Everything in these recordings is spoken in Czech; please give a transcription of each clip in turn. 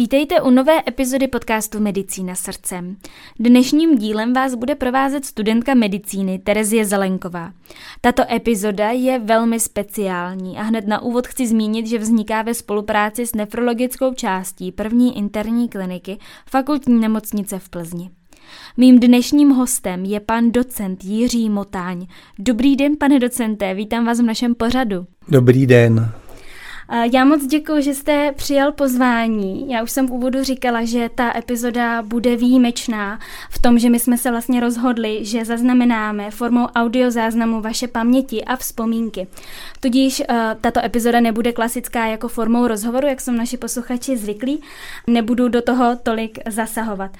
Vítejte u nové epizody podcastu Medicína srdcem. Dnešním dílem vás bude provázet studentka medicíny Terezie Zelenková. Tato epizoda je velmi speciální a hned na úvod chci zmínit, že vzniká ve spolupráci s nefrologickou částí první interní kliniky fakultní nemocnice v Plzni. Mým dnešním hostem je pan docent Jiří Motáň. Dobrý den, pane docente, vítám vás v našem pořadu. Dobrý den. Já moc děkuji, že jste přijal pozvání. Já už jsem v úvodu říkala, že ta epizoda bude výjimečná v tom, že my jsme se vlastně rozhodli, že zaznamenáme formou audiozáznamu vaše paměti a vzpomínky. Tudíž uh, tato epizoda nebude klasická jako formou rozhovoru, jak jsou naši posluchači zvyklí. Nebudu do toho tolik zasahovat.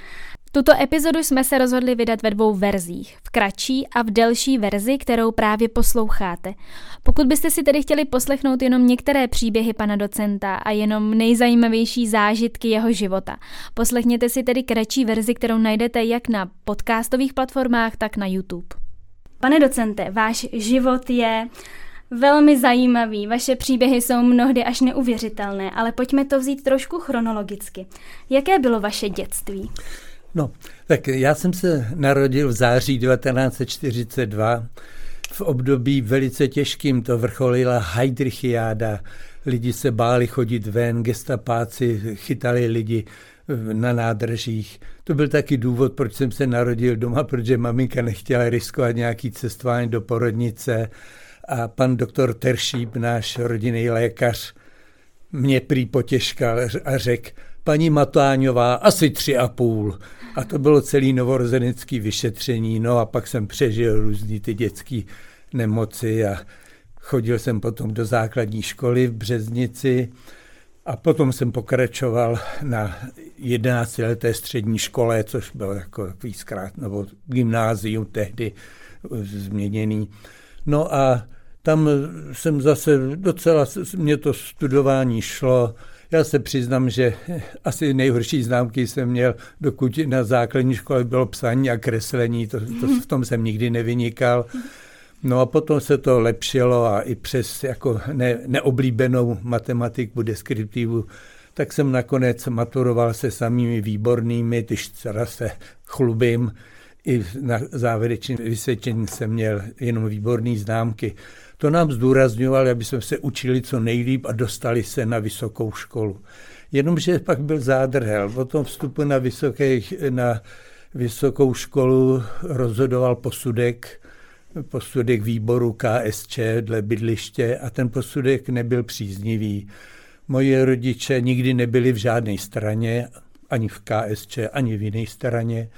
Tuto epizodu jsme se rozhodli vydat ve dvou verzích, v kratší a v delší verzi, kterou právě posloucháte. Pokud byste si tedy chtěli poslechnout jenom některé příběhy pana docenta a jenom nejzajímavější zážitky jeho života, poslechněte si tedy kratší verzi, kterou najdete jak na podcastových platformách, tak na YouTube. Pane docente, váš život je velmi zajímavý, vaše příběhy jsou mnohdy až neuvěřitelné, ale pojďme to vzít trošku chronologicky. Jaké bylo vaše dětství? No, tak já jsem se narodil v září 1942 v období velice těžkým. To vrcholila Heidrichiáda. Lidi se báli chodit ven, gestapáci chytali lidi na nádržích. To byl taky důvod, proč jsem se narodil doma, protože maminka nechtěla riskovat nějaký cestování do porodnice. A pan doktor Teršíp, náš rodinný lékař, mě prý potěžkal a řekl, paní Matáňová asi tři a půl. A to bylo celý novorozenecký vyšetření, no a pak jsem přežil různý ty dětské nemoci a chodil jsem potom do základní školy v Březnici a potom jsem pokračoval na 11 leté střední škole, což bylo jako takový zkrát, nebo gymnázium tehdy změněný. No a tam jsem zase docela, mě to studování šlo, já se přiznám, že asi nejhorší známky jsem měl, dokud na základní škole bylo psaní a kreslení, to, to v tom jsem nikdy nevynikal. No a potom se to lepšilo a i přes jako ne, neoblíbenou matematiku, deskriptivu, tak jsem nakonec maturoval se samými výbornými, když teda se chlubím, i na závěrečném vysvětlení jsem měl jenom výborné známky. To nám zdůrazňoval, aby jsme se učili co nejlíp a dostali se na vysokou školu. Jenomže pak byl zádrhel. O tom vstupu na, vysoké, na vysokou školu rozhodoval posudek, posudek výboru KSČ dle bydliště a ten posudek nebyl příznivý. Moje rodiče nikdy nebyli v žádné straně, ani v KSČ, ani v jiné straně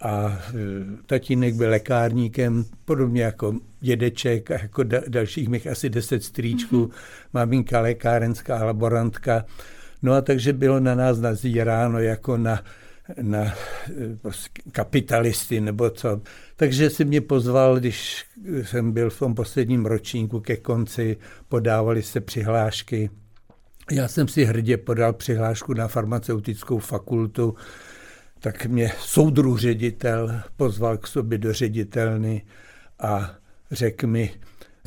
a e, tatínek byl lékárníkem, podobně jako dědeček a jako da, dalších mých asi deset strýčků, mm-hmm. maminka lékárenská laborantka. No a takže bylo na nás nazíráno jako na, na e, prostě kapitalisty nebo co. Takže si mě pozval, když jsem byl v tom posledním ročníku ke konci, podávali se přihlášky. Já jsem si hrdě podal přihlášku na farmaceutickou fakultu, tak mě soudru ředitel pozval k sobě do ředitelny a řekl mi,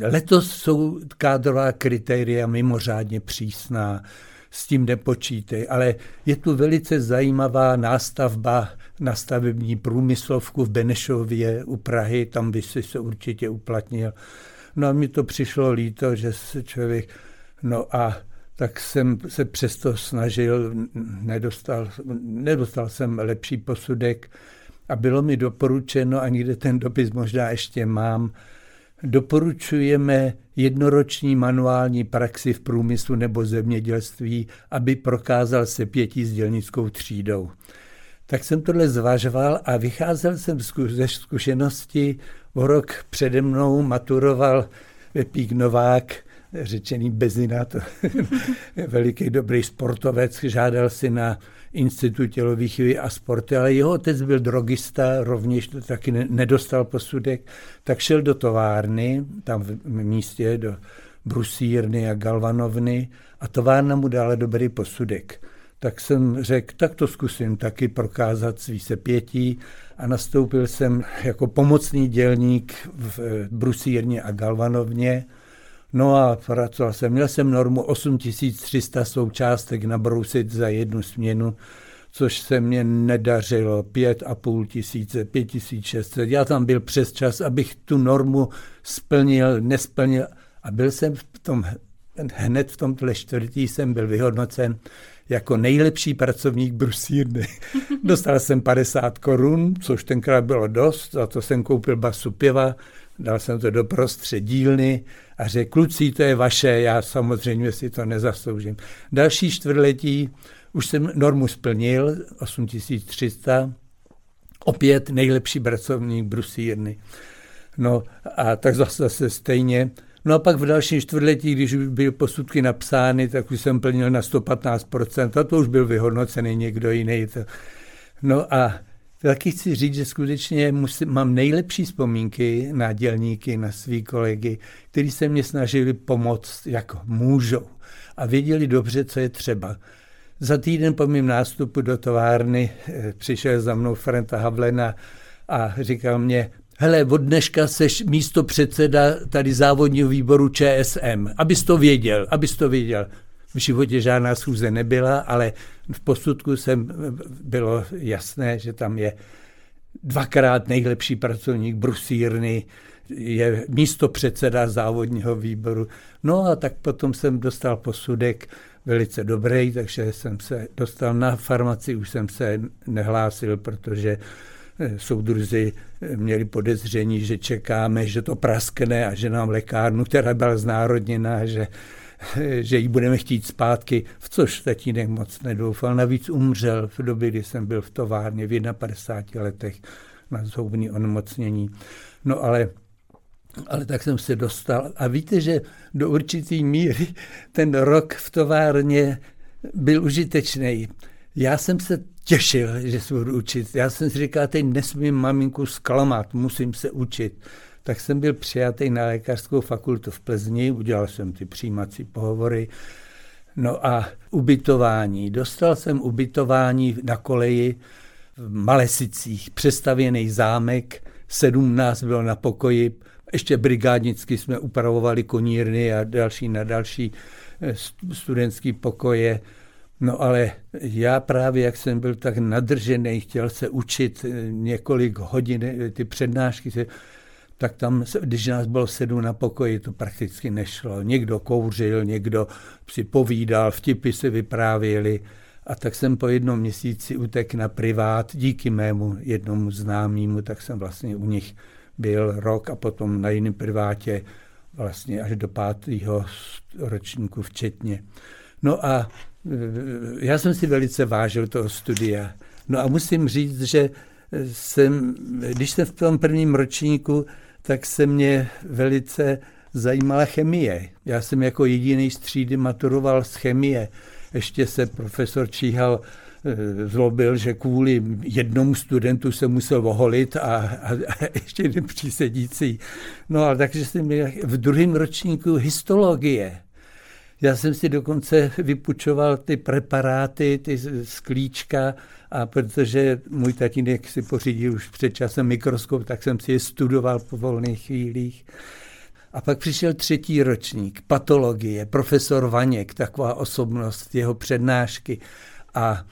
letos jsou kádrová kritéria mimořádně přísná, s tím nepočítej, ale je tu velice zajímavá nástavba na stavební průmyslovku v Benešově u Prahy, tam by si se určitě uplatnil. No a mi to přišlo líto, že se člověk, no a tak jsem se přesto snažil, nedostal, nedostal jsem lepší posudek a bylo mi doporučeno, a někde ten dopis možná ještě mám, doporučujeme jednoroční manuální praxi v průmyslu nebo zemědělství, aby prokázal se pěti s dělnickou třídou. Tak jsem tohle zvažoval a vycházel jsem ze zkušenosti, o rok přede mnou maturoval Pepík Novák, řečený Bezina, to veliký dobrý sportovec, žádal si na Institut tělovýchovy a sporty, ale jeho otec byl drogista, rovněž taky nedostal posudek, tak šel do továrny, tam v místě, do Brusírny a Galvanovny a továrna mu dala dobrý posudek. Tak jsem řekl, tak to zkusím taky prokázat svý sepětí. A nastoupil jsem jako pomocný dělník v Brusírně a Galvanovně No a pracoval jsem, měl jsem normu 8300 součástek nabrousit za jednu směnu, což se mně nedařilo, pět a půl tisíce, pět tisíc šestset. Já tam byl přes čas, abych tu normu splnil, nesplnil a byl jsem v tom, hned v tomhle čtvrtí jsem byl vyhodnocen jako nejlepší pracovník brusírny. Dostal jsem 50 korun, což tenkrát bylo dost, za to jsem koupil basu piva, dal jsem to do prostřed dílny a řekl, kluci, to je vaše, já samozřejmě si to nezasloužím. Další čtvrtletí už jsem normu splnil, 8300, opět nejlepší pracovník brusírny. No a tak zase, zase stejně. No a pak v dalším čtvrtletí, když byly posudky napsány, tak už jsem plnil na 115%, a to už byl vyhodnocený někdo jiný. No a taky chci říct, že skutečně musím, mám nejlepší vzpomínky na dělníky, na svý kolegy, kteří se mě snažili pomoct, jako můžou. A věděli dobře, co je třeba. Za týden po mém nástupu do továrny eh, přišel za mnou Frenta Havlena a říkal mě, hele, od dneška seš místo předseda tady závodního výboru ČSM, abys to věděl, abys to věděl. V životě žádná schůze nebyla, ale v posudku jsem bylo jasné, že tam je dvakrát nejlepší pracovník brusírny, je místo předseda závodního výboru. No a tak potom jsem dostal posudek velice dobrý, takže jsem se dostal na farmaci, už jsem se nehlásil, protože eh, soudruzi měli podezření, že čekáme, že to praskne a že nám lékárnu, která byla znárodněná, že, že ji budeme chtít zpátky, v což tatínek moc nedoufal. Navíc umřel v době, kdy jsem byl v továrně v 51 letech na zoubní onemocnění. No ale ale tak jsem se dostal. A víte, že do určité míry ten rok v továrně byl užitečný. Já jsem se těšil, že se budu učit. Já jsem si říkal, teď nesmím maminku zklamat, musím se učit. Tak jsem byl přijatý na lékařskou fakultu v Plzni, udělal jsem ty přijímací pohovory. No a ubytování. Dostal jsem ubytování na koleji v Malesicích, přestavěný zámek, sedm nás bylo na pokoji, ještě brigádnicky jsme upravovali konírny a další na další eh, studentský pokoje. No ale já právě, jak jsem byl tak nadržený, chtěl se učit eh, několik hodin, eh, ty přednášky, tak tam, když nás bylo sedm na pokoji, to prakticky nešlo. Někdo kouřil, někdo si povídal, vtipy se vyprávěli. A tak jsem po jednom měsíci utek na privát díky mému jednomu známému, tak jsem vlastně u nich byl rok a potom na jiném privátě vlastně až do pátého ročníku včetně. No a já jsem si velice vážil toho studia. No a musím říct, že jsem, když jsem v tom prvním ročníku, tak se mě velice zajímala chemie. Já jsem jako jediný z třídy maturoval z chemie. Ještě se profesor Číhal Eh, zlobil, že kvůli jednomu studentu se musel oholit a, a, a ještě jeden přísedící. No ale takže jsem v druhém ročníku histologie. Já jsem si dokonce vypučoval ty preparáty, ty sklíčka, a protože můj tatínek si pořídil už před časem mikroskop, tak jsem si je studoval po volných chvílích. A pak přišel třetí ročník, patologie, profesor Vaněk, taková osobnost, jeho přednášky. A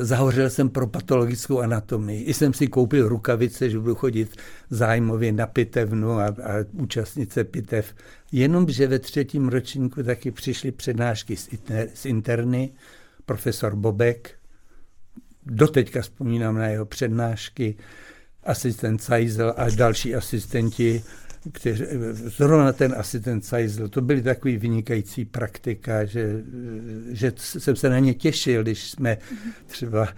zahořel jsem pro patologickou anatomii. I jsem si koupil rukavice, že budu chodit zájmově na pitevnu a, a účastnit se pitev. Jenomže ve třetím ročníku taky přišly přednášky z, inter, z interny, profesor Bobek, doteďka vzpomínám na jeho přednášky, asistent Seisel a další asistenti kteři, zrovna ten asistent Seisel, to byly takový vynikající praktika, že, že jsem se na ně těšil, když jsme třeba,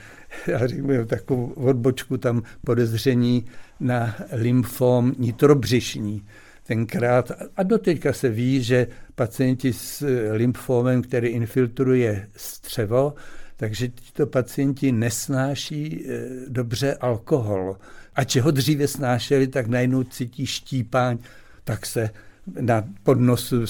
já řeknu takovou odbočku tam podezření na lymfom nitrobřišní tenkrát. A doteďka se ví, že pacienti s lymfomem, který infiltruje střevo, takže tito pacienti nesnáší eh, dobře alkohol. A čeho dříve snášeli, tak najednou cítí štípáň, tak se na podnosu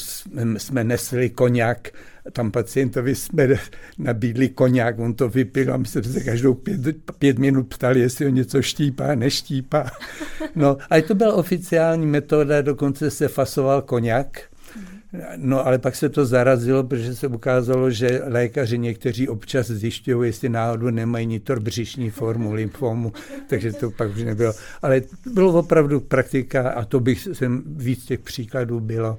jsme nesli koněk, tam pacientovi jsme nabídli koněk, on to vypil a my jsme se každou pět, pět minut ptali, jestli ho něco štípá, neštípá. No, a to byla oficiální metoda, dokonce se fasoval koněk No ale pak se to zarazilo, protože se ukázalo, že lékaři někteří občas zjišťují, jestli náhodou nemají nitrobřišní formu lymfomu, takže to pak už nebylo. Ale bylo opravdu praktika a to bych jsem víc těch příkladů bylo.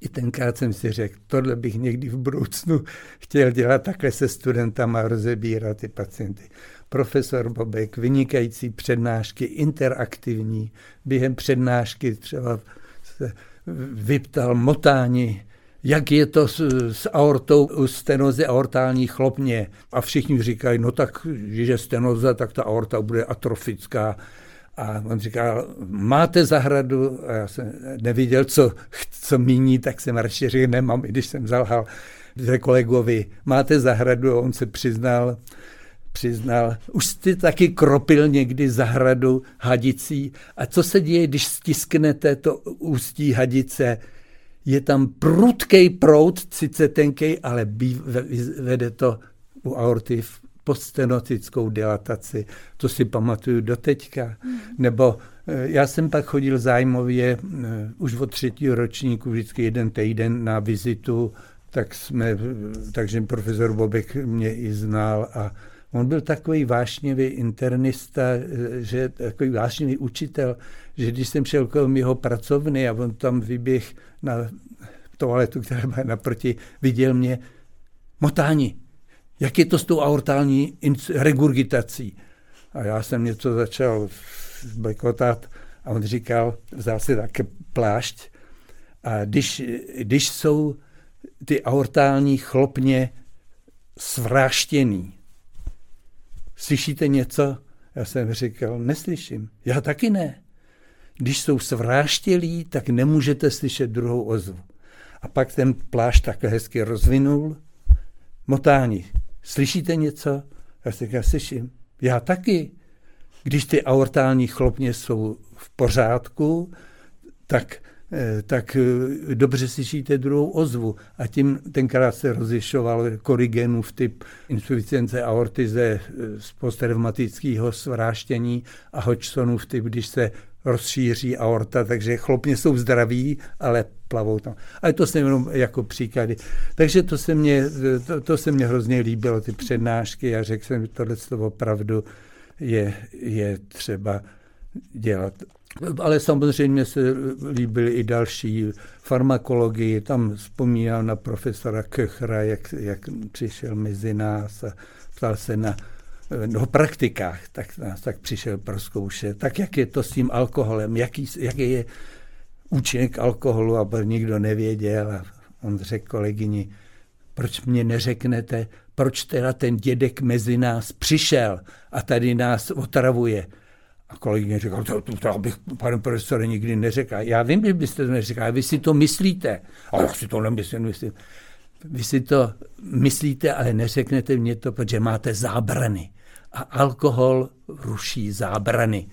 I tenkrát jsem si řekl, tohle bych někdy v budoucnu chtěl dělat takhle se studentama rozebírat ty pacienty. Profesor Bobek, vynikající přednášky, interaktivní, během přednášky třeba se vyptal motání, jak je to s, s aortou u stenozy aortální chlopně. A všichni říkají, no tak, že stenoza, tak ta aorta bude atrofická. A on říkal, máte zahradu? A já jsem neviděl, co, co míní, tak jsem radši řekl, nemám, i když jsem zalhal kolegovi, máte zahradu? A on se přiznal, přiznal, už jste taky kropil někdy zahradu hadicí. A co se děje, když stisknete to ústí hadice? Je tam prudký prout, sice tenkej, ale vede to u aorty v postenotickou dilataci. To si pamatuju doteďka. Mm. Nebo eh, já jsem pak chodil zájmově eh, už od třetího ročníku vždycky jeden týden na vizitu, tak jsme, takže profesor Bobek mě i znal a On byl takový vášnivý internista, že takový vášnivý učitel, že když jsem šel kolem jeho pracovny a on tam vyběh na toaletu, která byla naproti, viděl mě, motání, jak je to s tou aortální regurgitací. A já jsem něco začal blekotat a on říkal, vzal si také plášť a když, když jsou ty aortální chlopně svráštěný, Slyšíte něco? Já jsem říkal, neslyším. Já taky ne. Když jsou svráštělí, tak nemůžete slyšet druhou ozvu. A pak ten plášť takhle hezky rozvinul. Motání. Slyšíte něco? Já jsem říkal, slyším. Já taky. Když ty aortální chlopně jsou v pořádku, tak tak eh, dobře slyšíte druhou ozvu. A tím tenkrát se rozlišoval korigenův typ insuficience aortize eh, z postreumatického svráštění a Hodgsonův typ, když se rozšíří aorta, takže chlopně jsou zdraví, ale plavou tam. Ale to jsem jenom jako příklady. Takže to se mně, to, to se mně hrozně líbilo, ty přednášky a řekl jsem, že tohle opravdu je, je třeba dělat. Ale samozřejmě se líbily i další farmakologii. Tam vzpomínám na profesora Köchra, jak, jak přišel mezi nás a ptal se na no, praktikách, tak nás tak přišel proskoušet. Tak jak je to s tím alkoholem, jaký, jaký je účinek alkoholu, aby nikdo nevěděl. A on řekl kolegyni, proč mě neřeknete, proč teda ten dědek mezi nás přišel a tady nás otravuje. A kolegyně říkal, to, to, to bych, pane profesore, nikdy neřekl. Já vím, že byste to neřekl, vy si to myslíte. A já si to nemyslím, myslím. Vy si to myslíte, ale neřeknete mě to, protože máte zábrany. A alkohol ruší zábrany.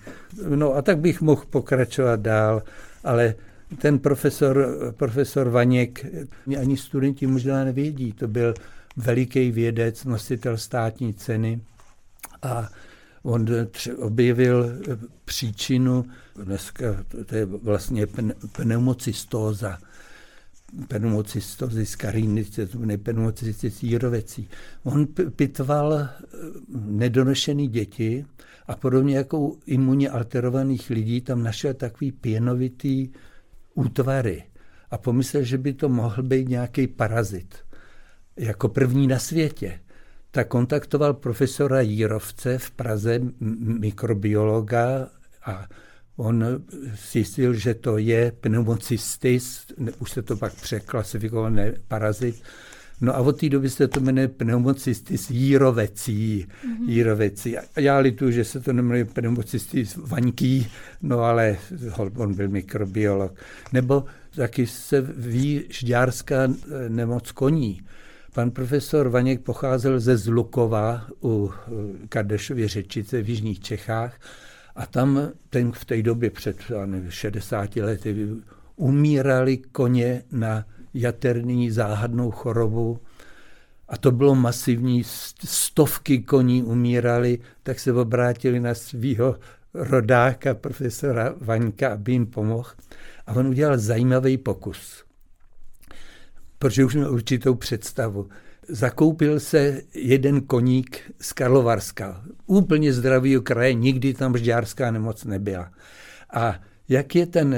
No a tak bych mohl pokračovat dál, ale ten profesor, profesor Vaněk, ani studenti možná nevědí, to byl veliký vědec, nositel státní ceny a On objevil eh, příčinu, dneska to je vlastně pneumocystóza, pneumocystózy to je pneumocystis jírovecí. On pitval eh, nedonošený děti a podobně jako u imunně alterovaných lidí tam našel takový pěnovitý útvary a pomyslel, že by to mohl být nějaký parazit. Jako první na světě tak kontaktoval profesora Jírovce v Praze, mikrobiologa, a on zjistil, že to je pneumocystis, už se to pak překlasifikoval, ne parazit. No a od té doby se to jmenuje pneumocystis jírovecí. Mm-hmm. jírovecí. Já lituju, že se to nemenuje pneumocystis vaňký, no ale on byl mikrobiolog. Nebo taky se ví žďárská nemoc koní. Pan profesor Vaněk pocházel ze Zlukova u Kardešově řečice v Jižních Čechách a tam ten v té době před nevím, 60 lety umírali koně na jaterní záhadnou chorobu a to bylo masivní, stovky koní umírali, tak se obrátili na svého rodáka, profesora Vaňka, aby jim pomohl. A on udělal zajímavý pokus. Protože už měl určitou představu. Zakoupil se jeden koník z Karlovarska, úplně zdravý kraje, nikdy tam žďárská nemoc nebyla. A jak je ten,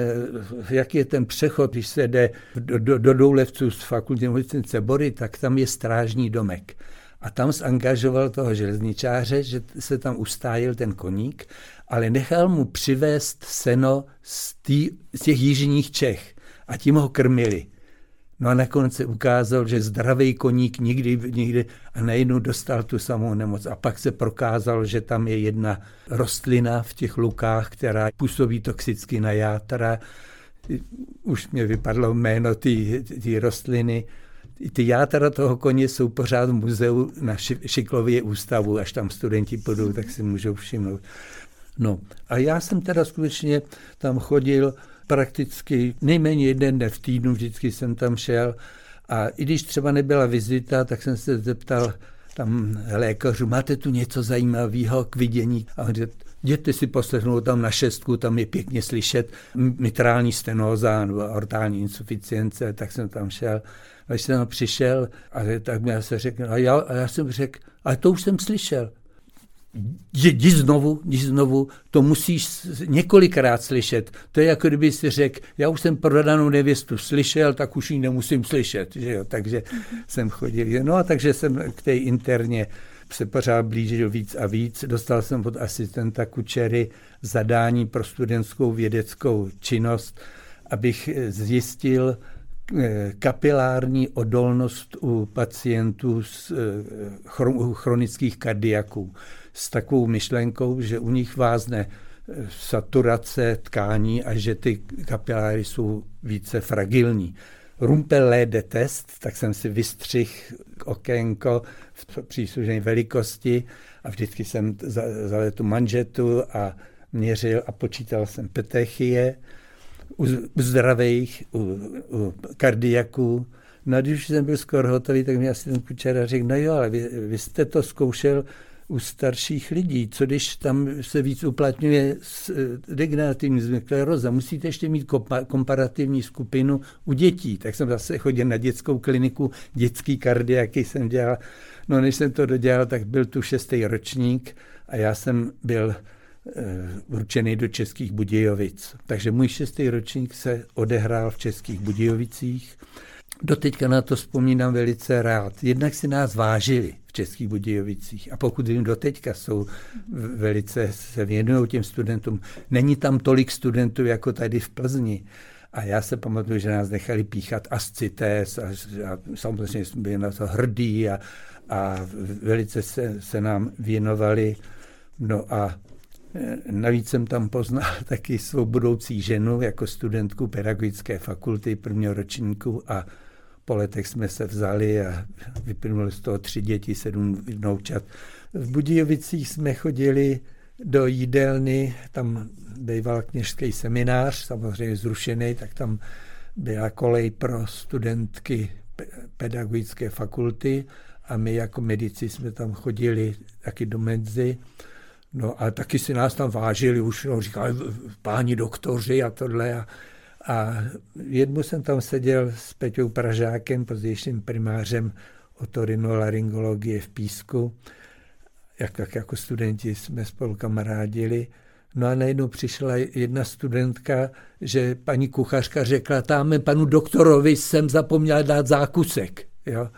jak je ten přechod, když se jde do, do, do Doulevců z fakulty nemocnice Bory, tak tam je strážní domek. A tam zangažoval toho železničáře, že se tam ustájil ten koník, ale nechal mu přivést seno z, tý, z těch jižních Čech a tím ho krmili. No a nakonec se ukázal, že zdravý koník nikdy, nikdy a najednou dostal tu samou nemoc. A pak se prokázalo, že tam je jedna rostlina v těch lukách, která působí toxicky na játra. Už mě vypadlo jméno té rostliny. Ty játra toho koně jsou pořád v muzeu na Šiklově ústavu, až tam studenti půjdou, tak si můžou všimnout. No a já jsem teda skutečně tam chodil prakticky nejméně jeden den v týdnu, vždycky jsem tam šel a i když třeba nebyla vizita, tak jsem se zeptal tam lékařů, máte tu něco zajímavého k vidění? A on jděte si poslechnout tam na šestku, tam je pěkně slyšet mitrální stenóza nebo ortální insuficience, tak jsem tam šel. Když jsem tam přišel, a tak mi se řekl, a já, a já jsem řekl, ale to už jsem slyšel jdi znovu, jdi znovu, to musíš několikrát slyšet. To je jako kdyby si řekl, já už jsem prodanou nevěstu slyšel, tak už ji nemusím slyšet. Že jo? Takže jsem chodil. No a takže jsem k té interně se pořád blížil víc a víc. Dostal jsem od asistenta Kučery zadání pro studentskou vědeckou činnost, abych zjistil eh, kapilární odolnost u pacientů s eh, chronických kardiaků s takovou myšlenkou, že u nich vázne eh, saturace tkání a že ty kapiláry jsou více fragilní. Rumpel test, tak jsem si vystřihl okénko v příslušné velikosti a vždycky jsem vzal tu manžetu a měřil a počítal jsem petechie u, u zdravých, u, u kardiaků. No a když jsem byl skoro hotový, tak mi asi ten kučera řekl, no jo, ale vy, vy jste to zkoušel u starších lidí, co když tam se víc uplatňuje eh, degenerativní skleroza, musíte ještě mít komparativní skupinu u dětí. Tak jsem zase chodil na dětskou kliniku, dětský kardiaky jsem dělal. No než jsem to dodělal, tak byl tu šestý ročník a já jsem byl eh, určený do Českých Budějovic. Takže můj šestý ročník se odehrál v Českých Budějovicích. Doteďka na to vzpomínám velice rád. Jednak si nás vážili v Českých Budějovicích a pokud vím, doteďka jsou velice, se věnují těm studentům. Není tam tolik studentů jako tady v Plzni. A já se pamatuju, že nás nechali píchat ascites a, a samozřejmě jsme byli na to hrdí a, a velice se, se nám věnovali. No a e, Navíc jsem tam poznal taky svou budoucí ženu jako studentku pedagogické fakulty prvního ročníku a po letech jsme se vzali a vyplnuli z toho tři děti, sedm vnoučat. V Budějovicích jsme chodili do jídelny, tam býval kněžský seminář, samozřejmě zrušený, tak tam byla kolej pro studentky pedagogické fakulty a my jako medici jsme tam chodili taky do medzy. No a taky si nás tam vážili, už no, říkali páni doktoři a tohle. A, a jednou jsem tam seděl s Peťou Pražákem, pozdějším primářem otorinolaryngologie v Písku. Jak, jak jako studenti jsme spolu kamarádili. No a najednou přišla jedna studentka, že paní kuchařka řekla, tam panu doktorovi jsem zapomněla dát zákusek. Jo?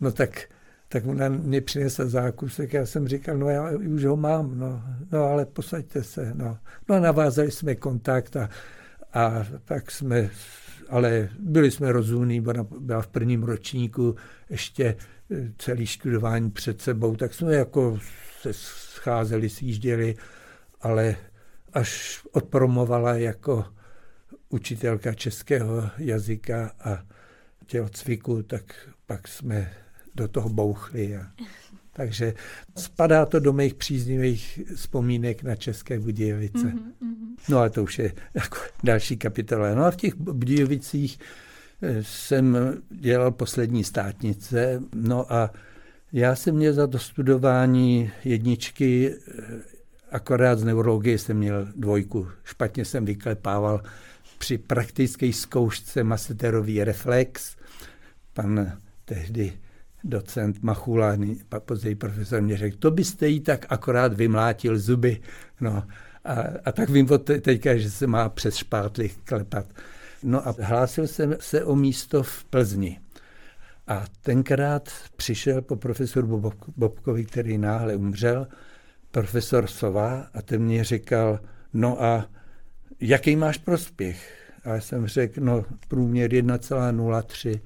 No tak, tak ona mě přinesla zákusek, já jsem říkal, no já už ho mám, no, no ale posaďte se. No. no a navázali jsme kontakt a a tak jsme, ale byli jsme rozumní, byla v prvním ročníku ještě e, celý studování před sebou, tak jsme jako se scházeli, sjížděli, ale až odpromovala jako učitelka českého jazyka a tělocviku, tak pak jsme do toho bouchli. A, takže spadá to do mých příznivých vzpomínek na České Budějovice. Mm-hmm. No a to už je jako další kapitola. No a v těch Budějovicích eh, jsem dělal poslední státnice, no a já jsem měl za to studování jedničky, eh, akorát z neurologie jsem měl dvojku. Špatně jsem vyklepával při praktické zkoušce maseterový reflex, pan tehdy docent Machulany, později profesor mě řekl, to byste jí tak akorát vymlátil zuby. No, a, a tak vím od teďka, že se má přes špátly klepat. No a hlásil jsem se o místo v Plzni. A tenkrát přišel po profesoru Bobkovi, který náhle umřel, profesor Sová a ten mě říkal, no a jaký máš prospěch? A já jsem řekl, no průměr 1,03.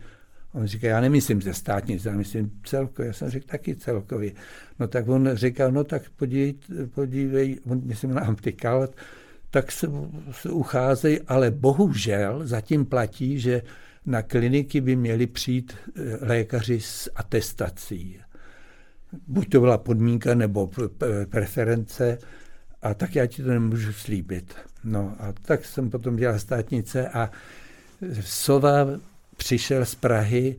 On říká, já nemyslím ze státnice, já myslím celkově. Já jsem řekl taky celkově. No tak on říkal, no tak podívej, podívej on myslím nám tykal, tak se, se ucházej, ale bohužel zatím platí, že na kliniky by měli přijít eh, lékaři s atestací. Buď to byla podmínka nebo preference, a tak já ti to nemůžu slíbit. No a tak jsem potom dělal státnice a Sova přišel z Prahy,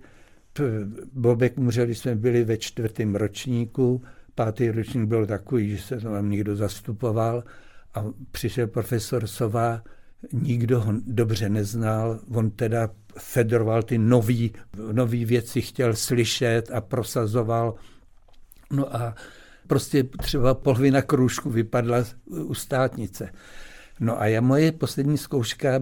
Bobek umřel, když jsme byli ve čtvrtém ročníku, pátý ročník byl takový, že se tam někdo zastupoval a přišel profesor Sova, nikdo ho dobře neznal, on teda fedroval ty nový, nový věci, chtěl slyšet a prosazoval. No a prostě třeba polovina kroužku vypadla u státnice. No a já moje poslední zkouška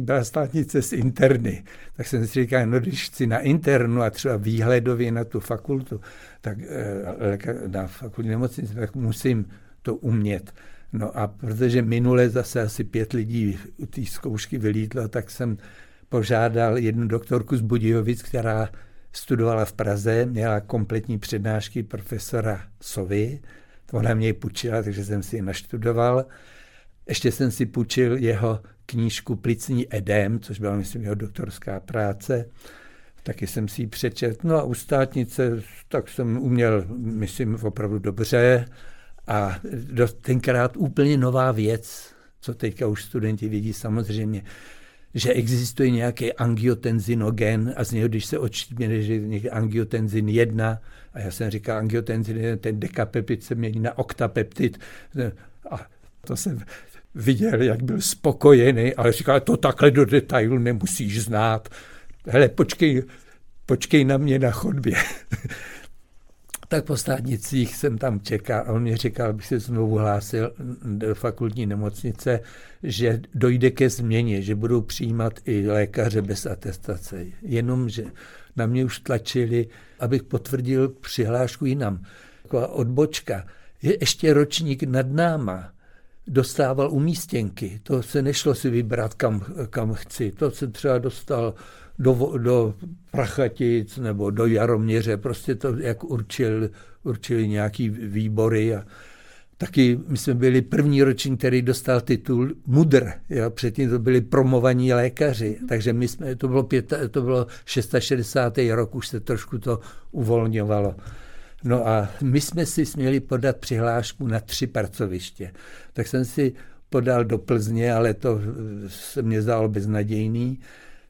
byla státnice z interny. Tak jsem si říkal, no když chci na internu a třeba výhledově na tu fakultu, tak eh, na fakultní nemocnici, tak musím to umět. No a protože minule zase asi pět lidí u té zkoušky vylítlo, tak jsem požádal jednu doktorku z Budějovic, která studovala v Praze, měla kompletní přednášky profesora Sovy, ona mě ji půjčila, takže jsem si ji naštudoval. Ještě jsem si půjčil jeho knížku Plicní edem, což byla, myslím, jeho doktorská práce. Taky jsem si ji přečet. No a u státnice, tak jsem uměl, myslím, opravdu dobře. A tenkrát úplně nová věc, co teďka už studenti vidí samozřejmě, že existuje nějaký angiotenzinogen a z něho, když se odštípne, že je angiotenzin 1, a já jsem říkal, angiotenzin 1, ten dekapeptid se mění na oktapeptid. A to jsem viděl, jak byl spokojený, ale říkal, to takhle do detailu nemusíš znát. Hele, počkej, počkej na mě na chodbě. tak po státnicích jsem tam čekal a on mě říkal, abych se znovu hlásil do fakultní nemocnice, že dojde ke změně, že budou přijímat i lékaře bez atestace. Jenomže na mě už tlačili, abych potvrdil přihlášku jinam. Taková odbočka. Je ještě ročník nad náma dostával umístěnky. To se nešlo si vybrat, kam, kam chci. To se třeba dostal do, do Prachatic nebo do Jaroměře, prostě to, jak určil, určili nějaký výbory a taky my jsme byli první ročník, který dostal titul mudr. Jo? Předtím to byli promovaní lékaři, takže my jsme, to bylo, pět, to bylo 660. rok, už se trošku to uvolňovalo. No a my jsme si směli podat přihlášku na tři pracoviště. Tak jsem si podal do Plzně, ale to se mě zdálo beznadějný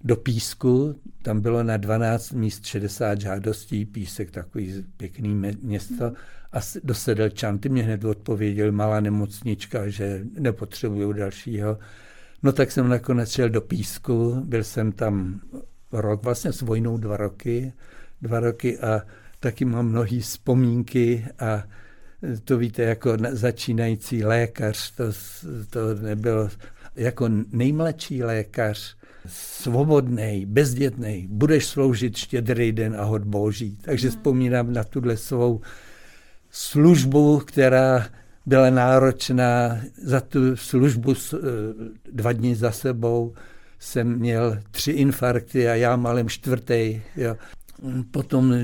do Písku, tam bylo na 12 míst 60 žádostí, Písek takový pěkný město a do Sedelčan, ty mě hned odpověděl, malá nemocnička, že nepotřebuju dalšího. No tak jsem nakonec šel do Písku, byl jsem tam rok, vlastně s vojnou dva roky, dva roky a taky mám mnohé vzpomínky a to víte, jako začínající lékař, to, to nebylo, jako nejmladší lékař, svobodný, bezdětný, budeš sloužit štědrý den a hod boží. Takže hmm. vzpomínám na tuhle svou službu, která byla náročná. Za tu službu eh, dva dny za sebou jsem měl tři infarkty a já malem čtvrtý. Jo. Potom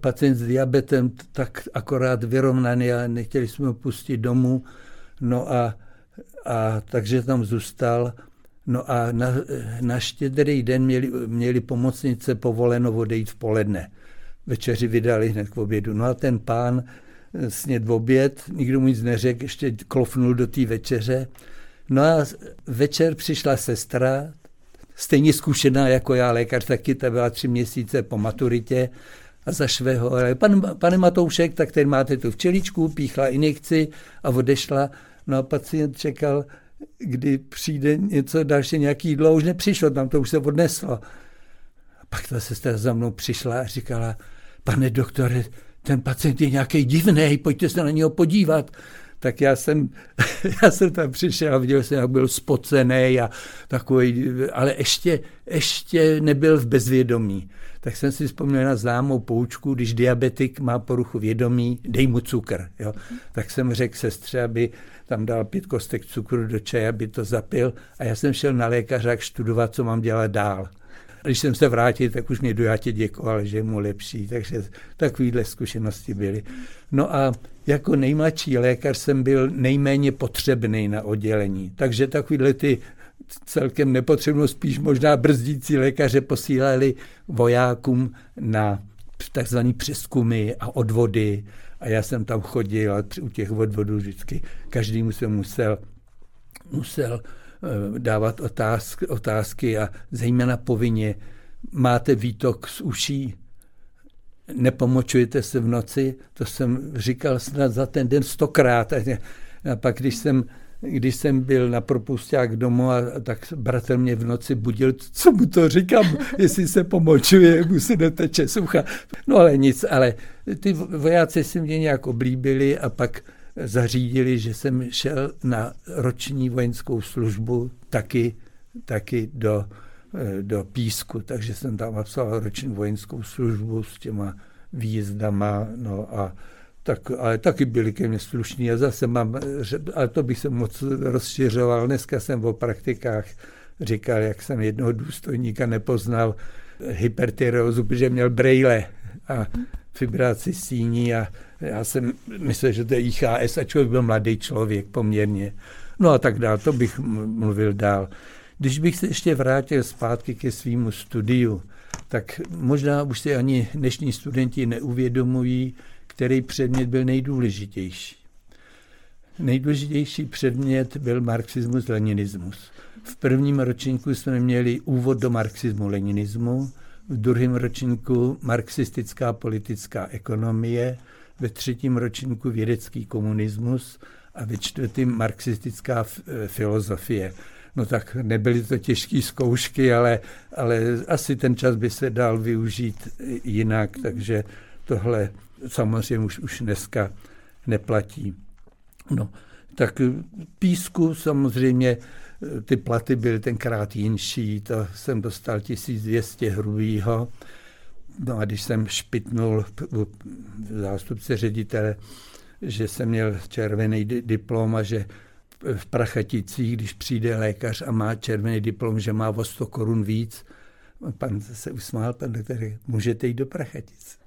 pacient s diabetem tak akorát vyrovnaný a nechtěli jsme ho pustit domů. No a, a takže tam zůstal. No a na, na štědrý den měli, měli pomocnice povoleno odejít v poledne. Večeři vydali hned k obědu. No a ten pán sněd v oběd, nikdo mu nic neřekl, ještě klofnul do té večeře. No a večer přišla sestra, stejně zkušená jako já, lékař taky, ta byla tři měsíce po maturitě a za švého, pan, pane Matoušek, tak ten máte tu včeličku, píchla injekci a odešla. No a pacient čekal, kdy přijde něco další, nějaký jídlo, už nepřišlo, tam to už se odneslo. Pak ta sestra za mnou přišla a říkala, pane doktore, ten pacient je nějaký divný, pojďte se na něho podívat tak já jsem, já jsem tam přišel a viděl jsem, jak byl spocený a takový, ale ještě, ještě nebyl v bezvědomí. Tak jsem si vzpomněl na známou poučku, když diabetik má poruchu vědomí, dej mu cukr. Jo. Tak jsem řekl sestře, aby tam dal pět kostek cukru do čaje, aby to zapil a já jsem šel na lékaře studovat, co mám dělat dál. Když jsem se vrátil, tak už mě dojatě děkoval, že je mu lepší, takže takovýhle zkušenosti byly. No a jako nejmladší lékař jsem byl nejméně potřebný na oddělení, takže takovýhle ty celkem nepotřebnou, spíš možná brzdící lékaře posílali vojákům na takzvané přeskumy a odvody. A já jsem tam chodil a u těch odvodů vždycky každý musel, musel, musel Eh, dávat otázky, otázky a zejména povinně máte výtok z uší, nepomočujete se v noci, to jsem říkal snad za ten den stokrát. A pak, když jsem, když jsem byl na propusták domů, a, tak bratr mě v noci budil, co mu to říkám, jestli se pomočuje, mu se neteče sucha. No ale nic, ale ty vojáci si mě nějak oblíbili a pak zařídili, že jsem šel na roční vojenskou službu taky, taky do, do Písku, takže jsem tam absolvoval roční vojenskou službu s těma výjezdama, no a tak, ale taky byli ke mně slušní a zase mám, ale to bych se moc rozšiřoval. Dneska jsem o praktikách říkal, jak jsem jednoho důstojníka nepoznal hypertyreozu, protože měl brejle a fibraci síní a já jsem myslel, že to je IHS a člověk byl mladý člověk poměrně. No a tak dál, to bych mluvil dál. Když bych se ještě vrátil zpátky ke svýmu studiu, tak možná už si ani dnešní studenti neuvědomují, který předmět byl nejdůležitější. Nejdůležitější předmět byl marxismus-leninismus. V prvním ročníku jsme měli úvod do marxismu-leninismu, v druhém ročníku marxistická politická ekonomie, ve třetím ročníku vědecký komunismus a ve čtvrtém marxistická filozofie. No tak nebyly to těžké zkoušky, ale, ale asi ten čas by se dal využít jinak, takže tohle samozřejmě už, už dneska neplatí. No, tak písku samozřejmě ty platy byly tenkrát jinší, to jsem dostal 1200 hrubýho. No a když jsem špitnul zástupce ředitele, že jsem měl červený diplom a že v Prachaticích, když přijde lékař a má červený diplom, že má o 100 korun víc, pan se usmál, pan doktor, můžete jít do Prachatic.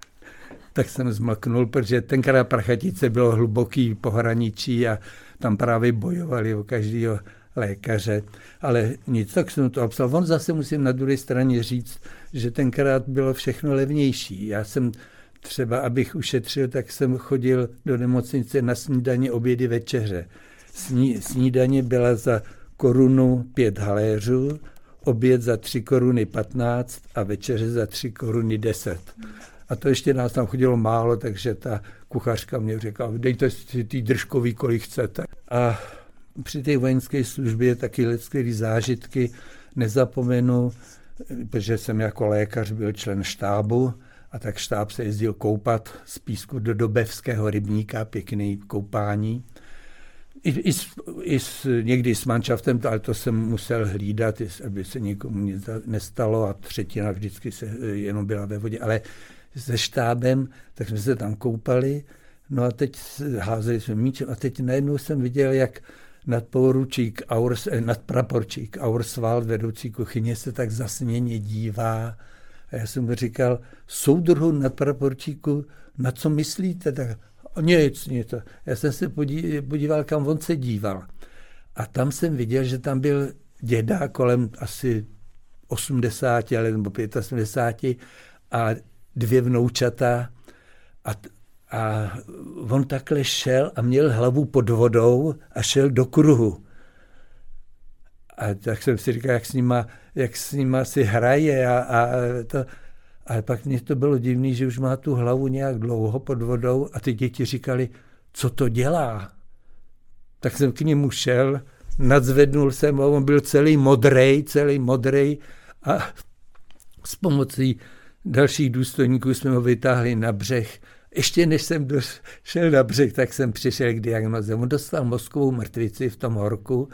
Tak jsem zmlknul, protože tenkrát Prachatice bylo hluboký pohraničí a tam právě bojovali o každého lékaře, ale nic, tak jsem to obsal. On zase musím na druhé straně říct, že tenkrát bylo všechno levnější. Já jsem třeba, abych ušetřil, tak jsem chodil do nemocnice na snídaně, obědy, večeře. Sní, snídaně byla za korunu pět haléřů, oběd za tři koruny patnáct a večeře za tři koruny deset. A to ještě nás tam chodilo málo, takže ta kuchařka mě řekla, dejte si ty držkový, kolik chcete. A při té vojenské službě taky lidské zážitky nezapomenu, protože jsem jako lékař byl člen štábu a tak štáb se jezdil koupat z písku do Dobevského rybníka, pěkný koupání. I, i, s, i s, někdy s manšaftem, ale to jsem musel hlídat, aby se nikomu nic nestalo a třetina vždycky se jenom byla ve vodě. Ale se štábem, tak jsme se tam koupali, no a teď házeli jsme míčem a teď najednou jsem viděl, jak nadporučík, Aurs, eh, nadpraporčík Aurswald, vedoucí kuchyně, se tak zasněně dívá. A já jsem mu říkal, soudruhu nadpraporčíku, na co myslíte? Tak, nic, nic. Já jsem se podíval, kam on se díval. A tam jsem viděl, že tam byl děda kolem asi 80 nebo 85 a dvě vnoučata a a on takhle šel a měl hlavu pod vodou a šel do kruhu. A tak jsem si říkal, jak s nima, jak s nima si hraje a, a to. Ale pak mě to bylo divný, že už má tu hlavu nějak dlouho pod vodou a ty děti říkali, co to dělá. Tak jsem k němu šel, nadzvednul jsem a on byl celý modrej, celý modrej a s pomocí dalších důstojníků jsme ho vytáhli na břeh. Ještě než jsem došel na břeh, tak jsem přišel k diagnoze. On dostal mozkovou mrtvici v tom horku,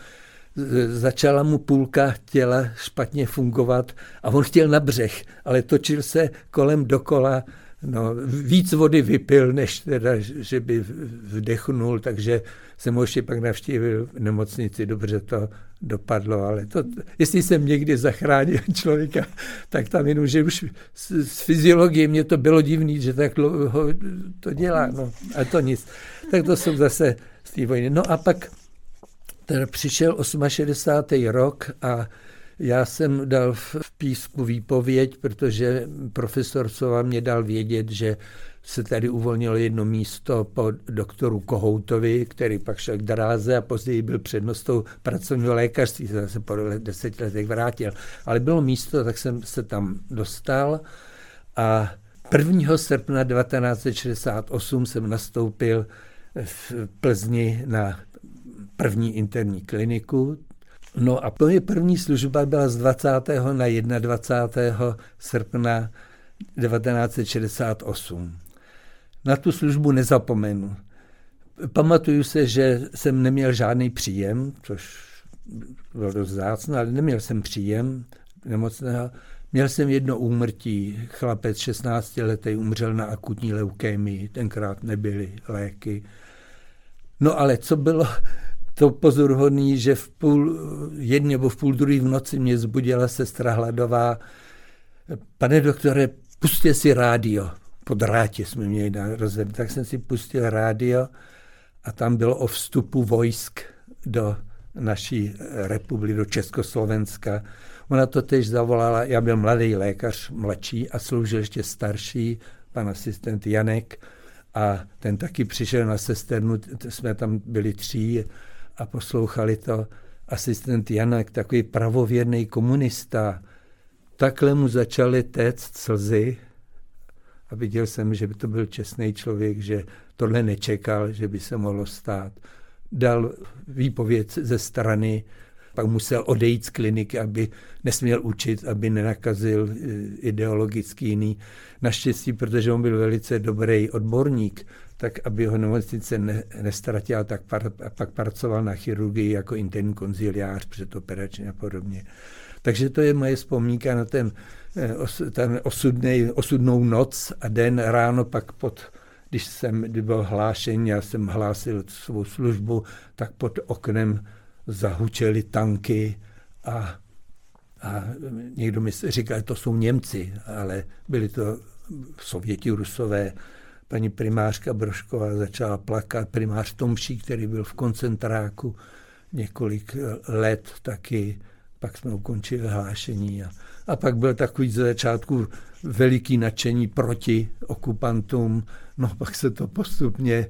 začala mu půlka těla špatně fungovat a on chtěl na břeh, ale točil se kolem dokola No, víc vody vypil, než teda, že by vdechnul, takže jsem ho ještě pak navštívil v nemocnici, dobře to dopadlo, ale to, jestli jsem někdy zachránil člověka, tak tam jenom, že už z, z fyziologie mě to bylo divný, že tak dlouho to dělá, no, a to nic. Tak to jsou zase z té vojny. No a pak teda přišel 68. rok a já jsem dal v písku výpověď, protože profesor Sova mě dal vědět, že se tady uvolnilo jedno místo po doktoru Kohoutovi, který pak šel k dráze a později byl přednostou pracovního lékařství, se po deseti letech vrátil. Ale bylo místo, tak jsem se tam dostal a 1. srpna 1968 jsem nastoupil v Plzni na první interní kliniku, No a moje první služba byla z 20. na 21. srpna 1968. Na tu službu nezapomenu. Pamatuju se, že jsem neměl žádný příjem, což bylo dost zácno, ale neměl jsem příjem nemocného. Měl jsem jedno úmrtí, chlapec 16 letý umřel na akutní leukémii, tenkrát nebyly léky. No ale co bylo to pozoruhodný, že v půl jedně nebo v půl druhý v noci mě zbudila sestra Hladová. Pane doktore, pustě si rádio. Po drátě jsme měli na rozhled. Tak jsem si pustil rádio a tam bylo o vstupu vojsk do naší republiky, do Československa. Ona to tež zavolala, já byl mladý lékař, mladší a sloužil ještě starší, pan asistent Janek, a ten taky přišel na sesternu, jsme tam byli tří a poslouchali to asistent Janek, takový pravověrný komunista. Takhle mu začaly téct slzy a viděl jsem, že by to byl čestný člověk, že tohle nečekal, že by se mohlo stát. Dal výpověď ze strany, pak musel odejít z kliniky, aby nesměl učit, aby nenakazil eh, ideologicky jiný. Naštěstí, protože on byl velice dobrý odborník, tak aby ho nemocnice ne, nestratila, tak par, pak pracoval na chirurgii jako interní konziliář předoperačně a podobně. Takže to je moje vzpomínka na ten, eh, ten osudnej, osudnou noc a den ráno pak pod, když jsem, kdy byl hlášen, já jsem hlásil svou službu, tak pod oknem zahučely tanky a, a někdo mi říkal, že to jsou Němci, ale byli to Sověti, Rusové, paní primářka Brošková začala plakat, primář Tomší, který byl v koncentráku několik let taky, pak jsme ukončili hlášení. A, a pak byl takový ze začátku veliký nadšení proti okupantům, no pak se to postupně,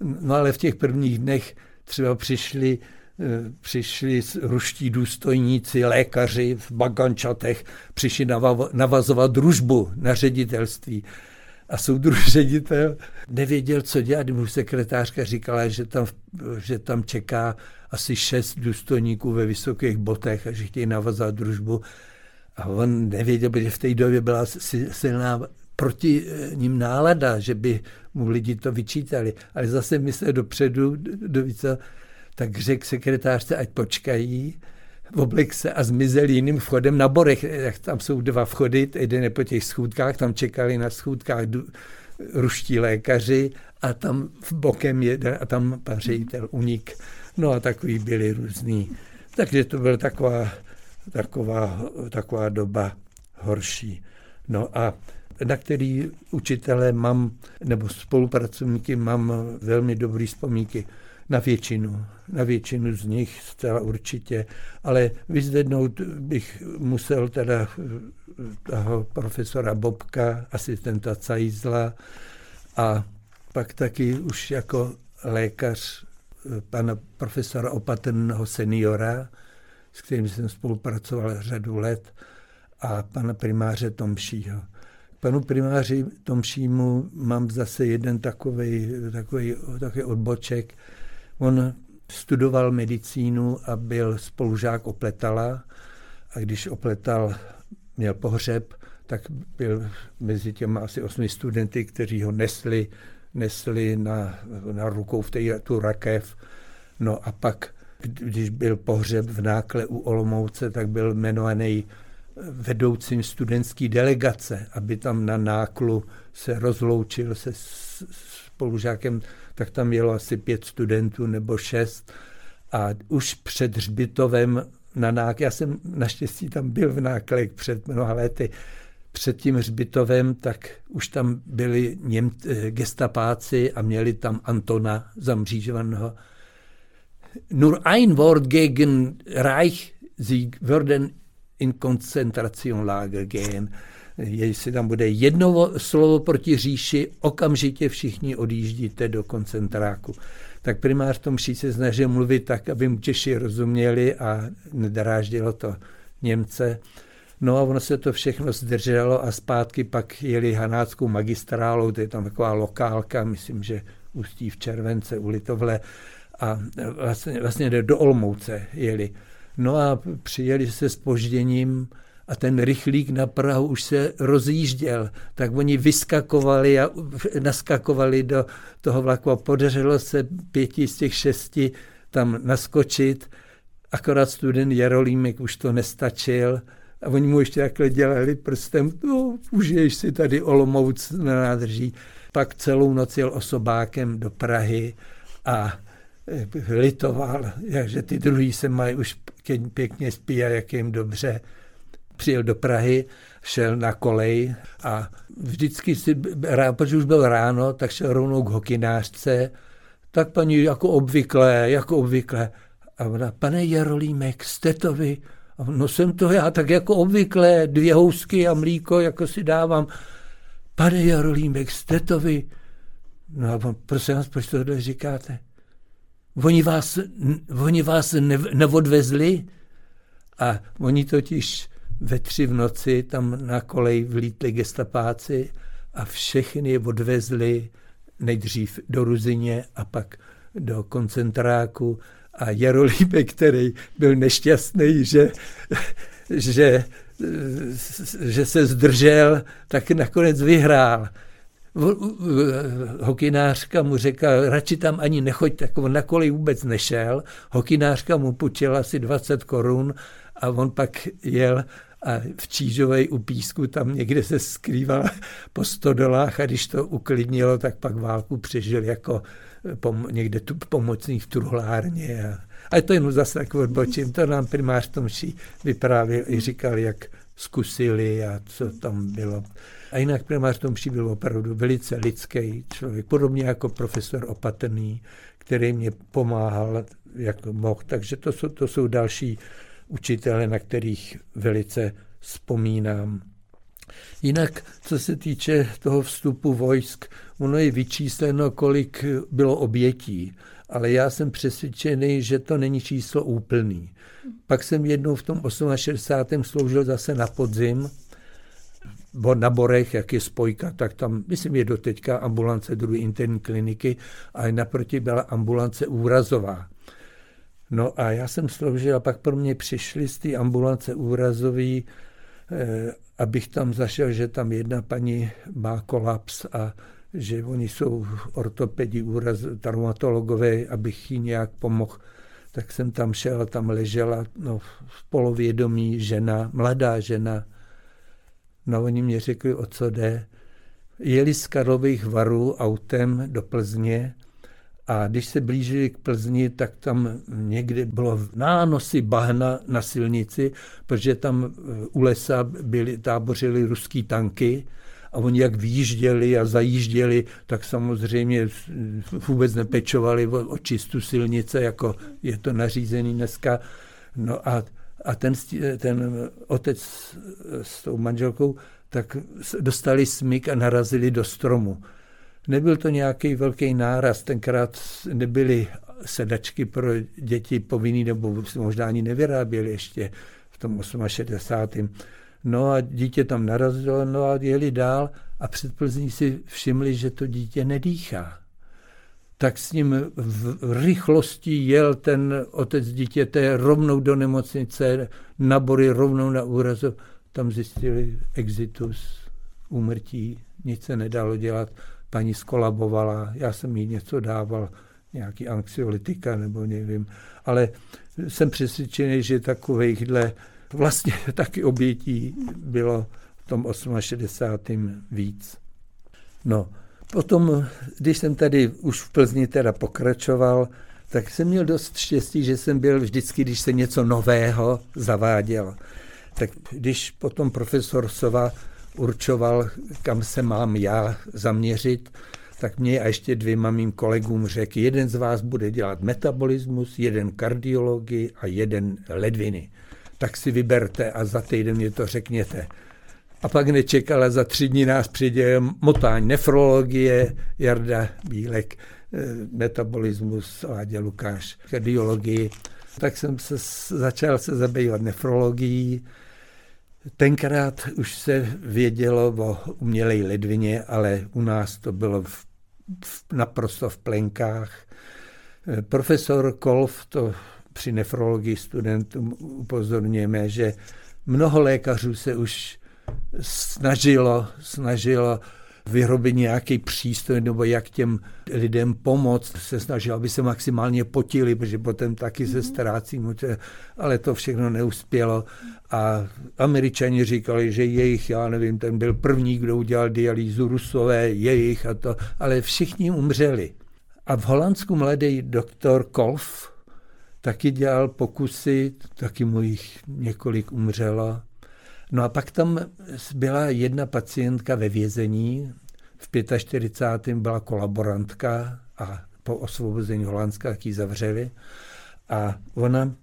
no ale v těch prvních dnech třeba přišli eh, přišli ruští důstojníci, lékaři v bagančatech, přišli navazovat družbu na ředitelství a soudruh ředitel nevěděl, co dělat. Mu sekretářka říkala, že tam, že tam čeká asi šest důstojníků ve vysokých botech a že chtějí navazat družbu. A on nevěděl, protože v té době byla silná proti eh, ním nálada, že by mu lidi to vyčítali. Ale zase myslel dopředu, do více, tak řekl sekretářce, ať počkají, oblek se a zmizel jiným vchodem na Borech. Tam jsou dva vchody, jeden je po těch schůdkách, tam čekali na schůdkách ruští lékaři a tam v bokem jeden a tam pan ředitel unik. No a takový byli různý. Takže to byla taková, taková, taková doba horší. No a na který učitele mám, nebo spolupracovníky mám velmi dobrý vzpomínky na většinu, na většinu z nich zcela určitě, ale vyzvednout bych musel teda toho profesora Bobka, asistenta Cajzla a pak taky už jako lékař pana profesora Opatrného seniora, s kterým jsem spolupracoval řadu let, a pana primáře Tomšího. Panu primáři Tomšímu mám zase jeden takový, takový odboček, On studoval medicínu a byl spolužák Opletala a když Opletal měl pohřeb, tak byl mezi těmi asi osmi studenty, kteří ho nesli, nesli na, na rukou v té, tu rakev. No a pak, když byl pohřeb v nákle u Olomouce, tak byl jmenovaný vedoucím studentské delegace, aby tam na náklu se rozloučil se spolužákem, tak tam jelo asi pět studentů nebo šest a už před Hřbitovem na nák, já jsem naštěstí tam byl v náklek před mnoha lety, před tím hřbitovem, tak už tam byli Něm, eh, gestapáci a měli tam Antona zamřížovaného. Nur ein Wort gegen Reich, sie würden in Konzentrationlager gehen. Jestli tam bude jedno slovo proti říši, okamžitě všichni odjíždíte do koncentráku. Tak primář tom se snažil mluvit tak, aby mu Češi rozuměli a nedráždilo to Němce. No a ono se to všechno zdrželo a zpátky pak jeli Hanáckou magistrálou, to je tam taková lokálka, myslím, že Ústí v července u Litovle a vlastně, vlastně do Olmouce jeli. No a přijeli se spožděním a ten rychlík na Prahu už se rozjížděl, tak oni vyskakovali a naskakovali do toho vlaku a podařilo se pěti z těch šesti tam naskočit, akorát student Jarolímek už to nestačil a oni mu ještě takhle dělali prstem, no, užiješ si tady Olomouc na nádrží. Pak celou noc jel osobákem do Prahy a eh, litoval, že ty druhý se mají už pěkně spí a jak jim dobře. Přijel do Prahy, šel na kolej a vždycky si, protože už byl ráno, tak šel rovnou k hokinářce, tak paní jako obvykle, jako obvykle. A ona, pane Jarolímek, jste to vy? No jsem to já, tak jako obvykle, dvě housky a mlíko, jako si dávám. Pane Jarolímek, jste to vy? No a on, prosím vás, proč tohle říkáte? Oni vás, oni vás ne, neodvezli? A oni totiž ve tři v noci tam na kolej vlítli gestapáci a všechny je odvezli nejdřív do Ruzině a pak do koncentráku a Jarolíbek, který byl nešťastný, že, že, že se zdržel, tak nakonec vyhrál. Hokinářka mu řekla, radši tam ani nechoď, tak on na kolej vůbec nešel. Hokinářka mu půjčila asi 20 korun a on pak jel a v Čížovej u písku tam někde se skrýval po stodolách a když to uklidnilo, tak pak válku přežil jako pom, někde tu pomocných v truhlárně. A, a to jenom zase tak odbočím, to nám primář Tomší vyprávěl i říkal, jak zkusili a co tam bylo. A jinak primář Tomší byl opravdu velice lidský člověk, podobně jako profesor Opatrný, který mě pomáhal, jak mohl. Takže to jsou, to jsou další učitele, na kterých velice vzpomínám. Jinak, co se týče toho vstupu vojsk, ono je vyčísleno, kolik bylo obětí, ale já jsem přesvědčený, že to není číslo úplný. Pak jsem jednou v tom 68. sloužil zase na podzim, na Borech, jak je spojka, tak tam, myslím, je doteďka ambulance druhé interní kliniky a naproti byla ambulance úrazová. No a já jsem sloužil a pak pro mě přišli z té ambulance úrazový eh, abych tam zašel, že tam jedna paní má kolaps a že oni jsou ortopedi, úraz, traumatologové, abych jí nějak pomohl. Tak jsem tam šel, tam ležela no, v polovědomí žena, mladá žena. No oni mě řekli, o co jde. Jeli z Karlových varů autem do Plzně a když se blížili k Plzni, tak tam někdy bylo nánosy bahna na silnici, protože tam e, u lesa byly, tábořily ruský tanky a oni jak vyjížděli a zajížděli, tak samozřejmě vůbec nepečovali o, o čistu silnice, jako je to nařízený dneska. No a, a ten, ten otec s tou manželkou, tak dostali smyk a narazili do stromu. Nebyl to nějaký velký náraz, tenkrát nebyly sedačky pro děti povinný, nebo možná ani nevyráběli ještě v tom 68. No a dítě tam narazilo, no a jeli dál a před Plzní si všimli, že to dítě nedýchá. Tak s ním v rychlosti jel ten otec dítěte rovnou do nemocnice, nabory rovnou na úrazu. tam zjistili exitus, úmrtí, nic se nedalo dělat, paní skolabovala, já jsem jí něco dával, nějaký anxiolytika nebo nevím, ale jsem přesvědčený, že takovýchhle vlastně taky obětí bylo v tom 68. víc. No, potom, když jsem tady už v Plzni teda pokračoval, tak jsem měl dost štěstí, že jsem byl vždycky, když se něco nového zaváděl. Tak když potom profesor Sova určoval, kam se mám já zaměřit, tak mě a ještě dvěma mým kolegům řekl, jeden z vás bude dělat metabolismus, jeden kardiologii a jeden ledviny. Tak si vyberte a za týden mě to řekněte. A pak nečekala, za tři dny nás přijde motání nefrologie, Jarda Bílek, eh, metabolismus, Láďa Lukáš, kardiologii. Tak jsem se začal se zabývat nefrologií. Tenkrát už se vědělo o umělé ledvině, ale u nás to bylo v, v, naprosto v plenkách. Eh, profesor Kolf to při nefrologii studentům upozorňujeme, že mnoho lékařů se už snažilo, snažilo vyrobit nějaký přístroj nebo jak těm lidem pomoct, se snažil, aby se maximálně potili, protože potom taky se mhm. ztrácí, ale to všechno neuspělo. A američani říkali, že jejich, já nevím, ten byl první, kdo udělal dialýzu, rusové, jejich a to, ale všichni umřeli. A v Holandsku mladý doktor Kolf taky dělal pokusy, taky mu jich několik umřelo. No a pak tam byla jedna pacientka ve vězení, v 45. byla kolaborantka a po osvobození Holandska tak ji zavřeli a ona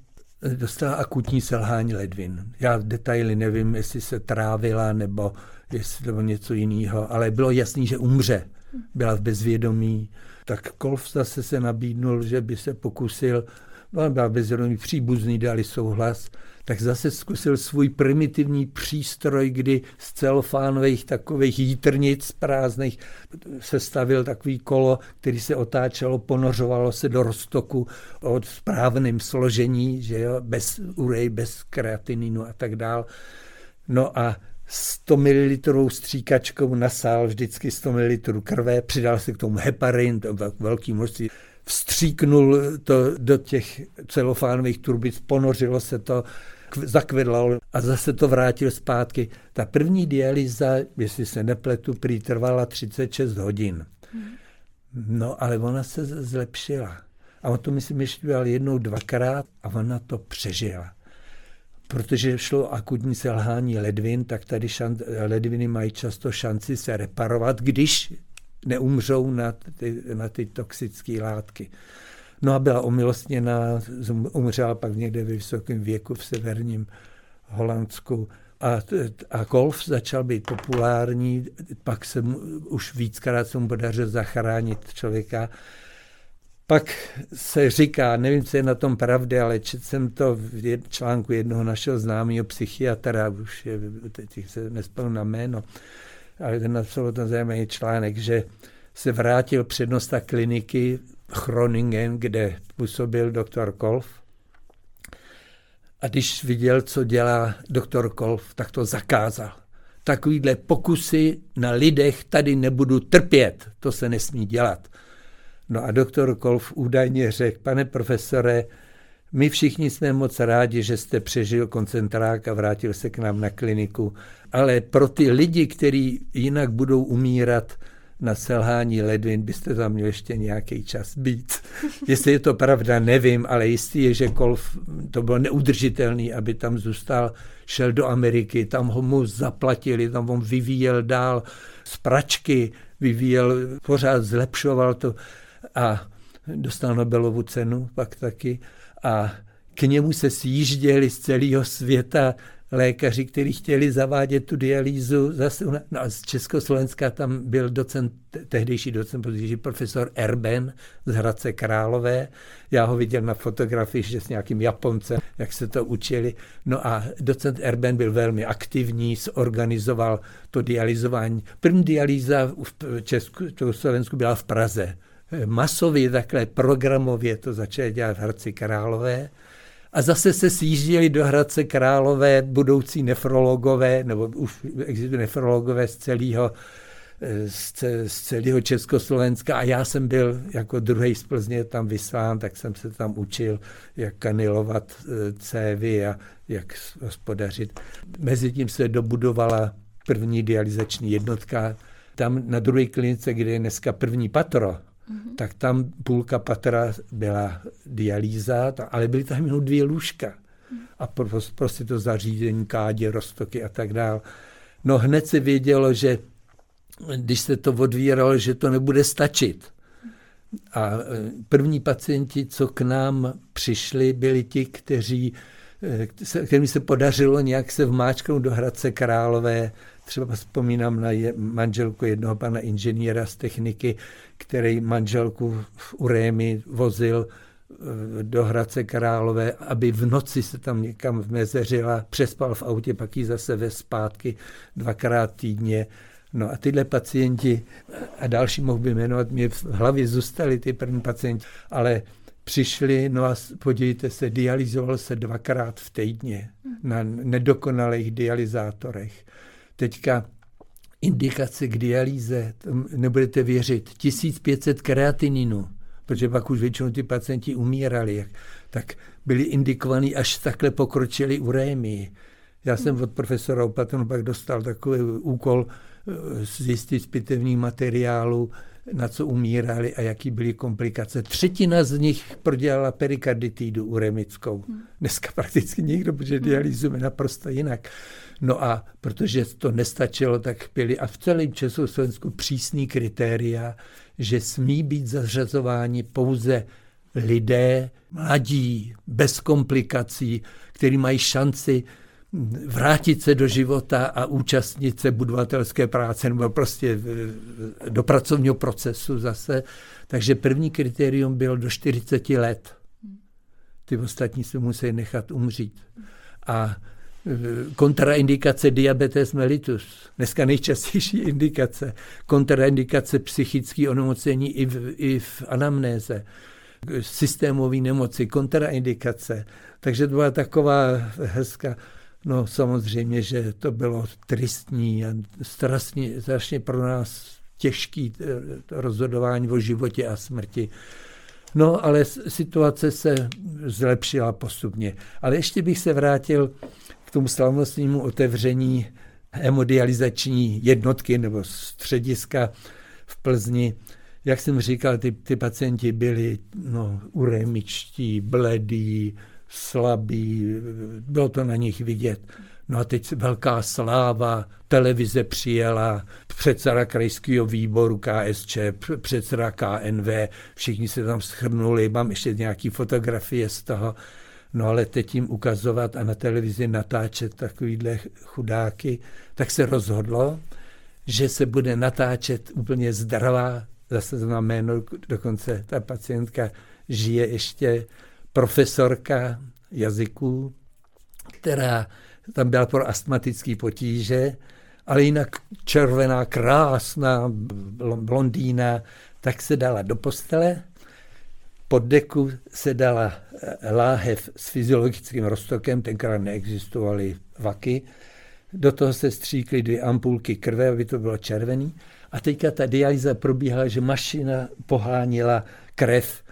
dostala akutní selhání ledvin. Já detaily nevím, jestli se trávila nebo jestli to bylo něco jiného, ale bylo jasný, že umře. Byla v bezvědomí. Tak Kolf zase se nabídnul, že by se pokusil, byla bezvědomí, příbuzný dali souhlas, tak zase zkusil svůj primitivní přístroj, kdy z celofánových takových jítrnic prázdných sestavil takový kolo, který se otáčelo, ponořovalo se do roztoku od správném složení, že jo, bez urej, bez kreatininu a tak dál. No a 100 ml stříkačkou nasál vždycky 100 ml krve, přidal se k tomu heparin, to velký množství, vstříknul to do těch celofánových turbic, ponořilo se to, zakvedlal a zase to vrátil zpátky. Ta první dialýza, jestli se nepletu, prý trvala 36 hodin. No, ale ona se zlepšila. A on to, myslím, ještě dělal jednou, dvakrát a ona to přežila. Protože šlo akutní selhání ledvin, tak tady šan, ledviny mají často šanci se reparovat, když neumřou na ty, na ty toxické látky. No a byla omilostněna, umřela pak někde ve vysokém věku v severním Holandsku. A, a golf začal být populární, pak se mu, už víckrát se mu podařilo zachránit člověka. Pak se říká, nevím, co je na tom pravdy, ale četl jsem to v článku jednoho našeho známého psychiatra, už je, teď se nespomínám na jméno, ale ten napsal ten zajímavý článek, že se vrátil přednosta kliniky Chroningen, kde působil doktor Kolf. A když viděl, co dělá doktor Kolf, tak to zakázal. Takovýhle pokusy na lidech tady nebudu trpět, to se nesmí dělat. No a doktor Kolf údajně řekl, pane profesore, my všichni jsme moc rádi, že jste přežil koncentrák a vrátil se k nám na kliniku, ale pro ty lidi, kteří jinak budou umírat, na selhání ledvin byste tam měl ještě nějaký čas být. Jestli je to pravda, nevím, ale jistý je, že Kolf to bylo neudržitelný, aby tam zůstal, šel do Ameriky, tam ho mu zaplatili, tam on vyvíjel dál z pračky, vyvíjel, pořád zlepšoval to a dostal Nobelovu cenu pak taky a k němu se sjížděli z celého světa lékaři, kteří chtěli zavádět tu dialýzu. Zase, no a z Československa tam byl docent, tehdejší docent, protože profesor Erben z Hradce Králové. Já ho viděl na fotografii, že s nějakým Japoncem, jak se to učili. No a docent Erben byl velmi aktivní, zorganizoval to dializování. První dialýza v Československu byla v Praze. Masově takhle programově to začali dělat v Hradci Králové A zase se sjížděli do Hradce Králové budoucí nefrologové, nebo už existují nefrologové z celého z, z celého Československa a já jsem byl jako druhý z Plzně tam vyslán, tak jsem se tam učil, jak kanilovat e, cévy a jak hospodařit. Mezitím se dobudovala první dializační jednotka. Tam na druhé klinice, kde je dneska první patro, mm-hmm. tak tam půlka patra byla dialýza, ale byly tam jenom dvě lůžka. A prostě to zařízení, kádě, roztoky a tak dále. No hned se vědělo, že když se to odvíralo, že to nebude stačit. A e, první pacienti, co k nám přišli, byli ti, kteří, e, kterým se podařilo nějak se vmáčknout do Hradce Králové. Třeba vzpomínám na manželku jednoho pana inženýra z techniky, který manželku v Urémi vozil e, do Hradce Králové, aby v noci se tam někam vmezeřila, přespal v autě, pak ji zase ve zpátky dvakrát týdně No a tyhle pacienti, a další mohu by jmenovat, mě v hlavě zůstali ty první pacienti, ale přišli, no a podívejte se, dializoval se dvakrát v týdně na nedokonalých dializátorech. Teďka indikace k dialýze, nebudete věřit, 1500 kreatininu, protože pak už většinou ty pacienti umírali, tak byli indikovaní až takhle pokročili urémii. Já jsem od profesora Opatonu pak dostal takový úkol, zjistit z pitevních materiálů, na co umírali a jaký byly komplikace. Třetina z nich prodělala perikarditidu uremickou. Hmm. Dneska prakticky nikdo, protože hmm. dialýzujeme naprosto jinak. No a protože to nestačilo, tak byly a v celém Československu přísný kritéria, že smí být zařazováni pouze lidé, mladí, bez komplikací, kteří mají šanci vrátit se do života a účastnit se budovatelské práce nebo prostě do pracovního procesu zase. Takže první kritérium bylo do 40 let. Ty ostatní se musí nechat umřít. A e, kontraindikace diabetes mellitus. Dneska nejčastější indikace. Kontraindikace psychické onemocnění i v, i v anamnéze. Systémové nemoci, kontraindikace. Takže to byla taková hezká No samozřejmě, že to bylo tristní a strašně, strašně pro nás těžký eh, rozhodování o životě a smrti. No, ale situace se zlepšila postupně. Ale ještě bych se vrátil k tomu slavnostnímu otevření hemodializační jednotky nebo střediska v Plzni. Jak jsem říkal, ty, ty pacienti byli no, uremičtí, bledí, slabí, bylo to na nich vidět. No a teď velká sláva, televize přijela, předseda krajského výboru KSČ, předseda KNV, všichni se tam schrnuli, mám ještě nějaké fotografie z toho. No ale teď jim ukazovat a na televizi natáčet takovýhle chudáky, tak se rozhodlo, že se bude natáčet úplně zdravá, zase znamená, dokonce ta pacientka žije ještě profesorka jazyků, která tam byla pro astmatické potíže, ale jinak červená, krásná blondýna, tak se dala do postele, pod deku se dala eh, láhev s fyziologickým roztokem, tenkrát neexistovaly vaky, do toho se stříkly dvě ampulky krve, aby to bylo červený. A teďka ta dialýza probíhala, že mašina pohánila krev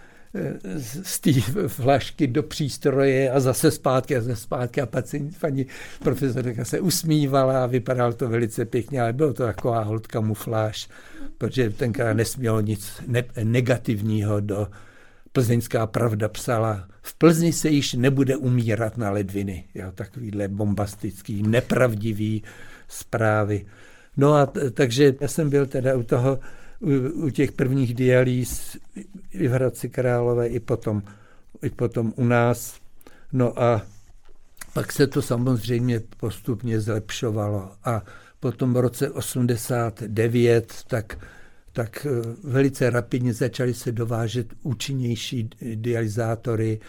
z té flašky do přístroje a zase zpátky a zase zpátky a pacient, paní profesorka se usmívala a vypadalo to velice pěkně, ale bylo to taková hold kamufláž, protože tenkrát nesmělo nic ne- negativního do Plzeňská pravda psala, v Plzni se již nebude umírat na ledviny. Jo, takovýhle bombastický, nepravdivý zprávy. No a t- takže já jsem byl teda u toho u, u těch prvních dialýz i v Hradci Králové, i potom, i potom u nás. No a pak se to samozřejmě postupně zlepšovalo. A potom v roce 89 tak, tak eh, velice rapidně začaly se dovážet účinnější dializátory,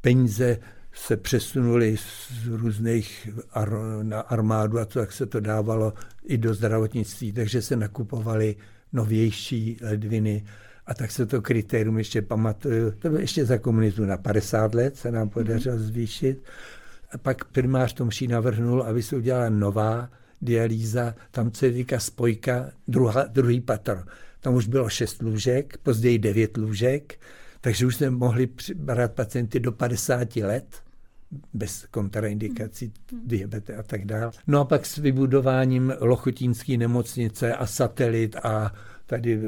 peníze se přesunuli z různých ar- na armádu a to, jak se to dávalo i do zdravotnictví, takže se nakupovali novější ledviny A tak se to kritérium ještě pamatuju. To bylo ještě za komunismu na 50 let se nám podařilo zvýšit. A pak primář Tomší navrhnul, aby se udělala nová dialýza, tam se říká spojka, druhá, druhý patr. Tam už bylo šest lůžek, později devět lůžek, takže už jsme mohli brát pacienty do 50 let bez kontraindikací, diabete a tak dále. No a pak s vybudováním Lochotínské nemocnice a satelit a tady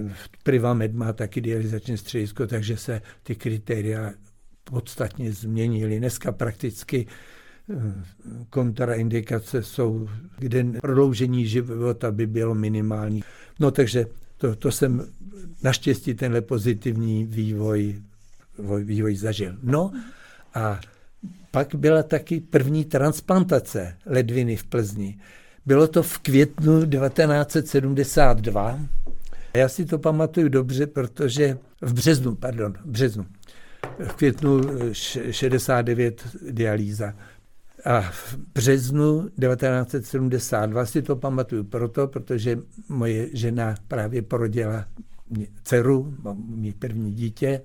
Privamed má taky dializační středisko, takže se ty kritéria podstatně změnily. Dneska prakticky eh, kontraindikace jsou, kde prodloužení života by bylo minimální. No takže to, to jsem naštěstí tenhle pozitivní vývoj, vývoj zažil. No a pak byla taky první transplantace ledviny v Plzni. Bylo to v květnu 1972. Já si to pamatuju dobře, protože v březnu, pardon, v březnu. V květnu 69 dialýza. A v březnu 1972 si to pamatuju proto, protože moje žena právě porodila dceru, mý první dítě.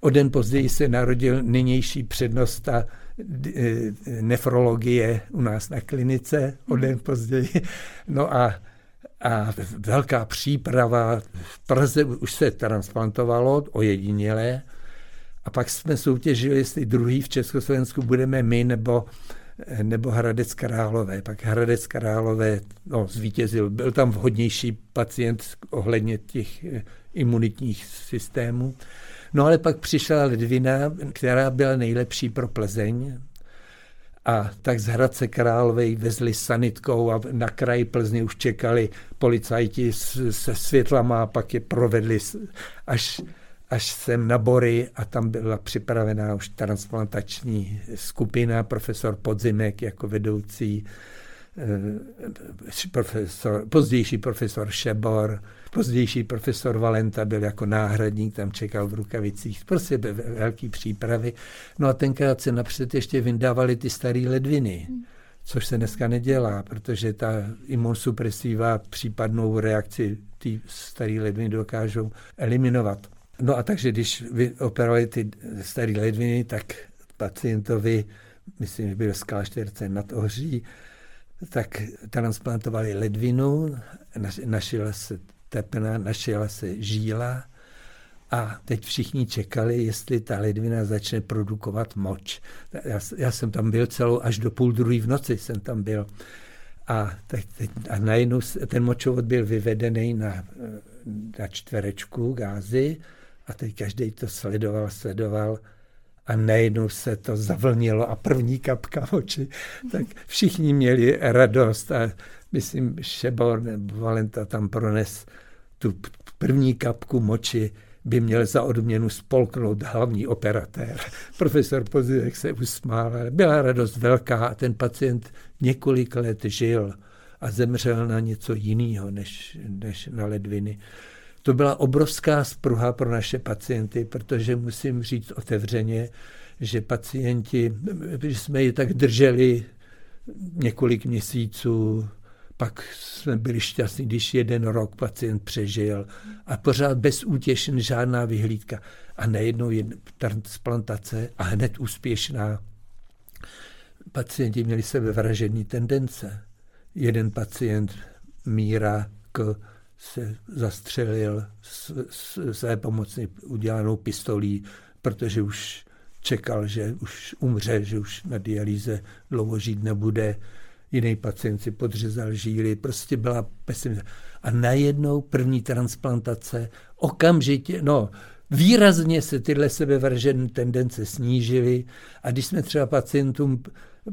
O den později se narodil nynější přednosta e, nefrologie u nás na klinice, o den později. No a, a velká příprava. V Praze už se transplantovalo ojedinělé. A pak jsme soutěžili, jestli druhý v Československu budeme my nebo, nebo Hradec Králové. Pak Hradec Králové no, zvítězil. Byl tam vhodnější pacient ohledně těch imunitních systémů. No ale pak přišla ledvina, která byla nejlepší pro Plzeň, a tak z Hradce Králové vezli sanitkou a na kraji Plzně už čekali policajti se světlama a pak je provedli až, až sem na Bory a tam byla připravená už transplantační skupina, profesor Podzimek jako vedoucí, profesor, pozdější profesor Šebor, Pozdější profesor Valenta byl jako náhradník, tam čekal v rukavicích, prostě velký přípravy. No a tenkrát se napřed ještě vyndávali ty staré ledviny, což se dneska nedělá, protože ta imunsupresiva případnou reakci ty staré ledviny dokážou eliminovat. No a takže když operovali ty staré ledviny, tak pacientovi, myslím, že byl z klášterce nad Ohří, tak transplantovali ledvinu, našila se tepna, našela se žíla a teď všichni čekali, jestli ta ledvina začne produkovat moč. Já, já jsem tam byl celou, až do půl druhý v noci jsem tam byl. A, teď, teď, a najednou ten močovod byl vyvedený na, na čtverečku gázy a teď každý to sledoval, sledoval a najednou se to zavlnilo a první kapka moči, tak všichni měli radost a myslím, Šebor nebo Valenta tam prones tu první kapku moči by měl za odměnu spolknout hlavní operatér. Profesor Pozivek se usmál, byla radost velká a ten pacient několik let žil a zemřel na něco jiného než, než na ledviny. To byla obrovská spruha pro naše pacienty, protože musím říct otevřeně, že pacienti, že jsme je tak drželi několik měsíců, pak jsme byli šťastní, když jeden rok pacient přežil a pořád bezútěšen žádná vyhlídka. A nejednou jedna transplantace a hned úspěšná. Pacienti měli sebevražední tendence. Jeden pacient Míra K se zastřelil s, s, své pomocně udělanou pistolí, protože už čekal, že už umře, že už na dialýze dlouho žít nebude jiný pacient si podřezal žíly, prostě byla pesimista. A najednou první transplantace, okamžitě, no, výrazně se tyhle sebevražené tendence snížily a když jsme třeba pacientům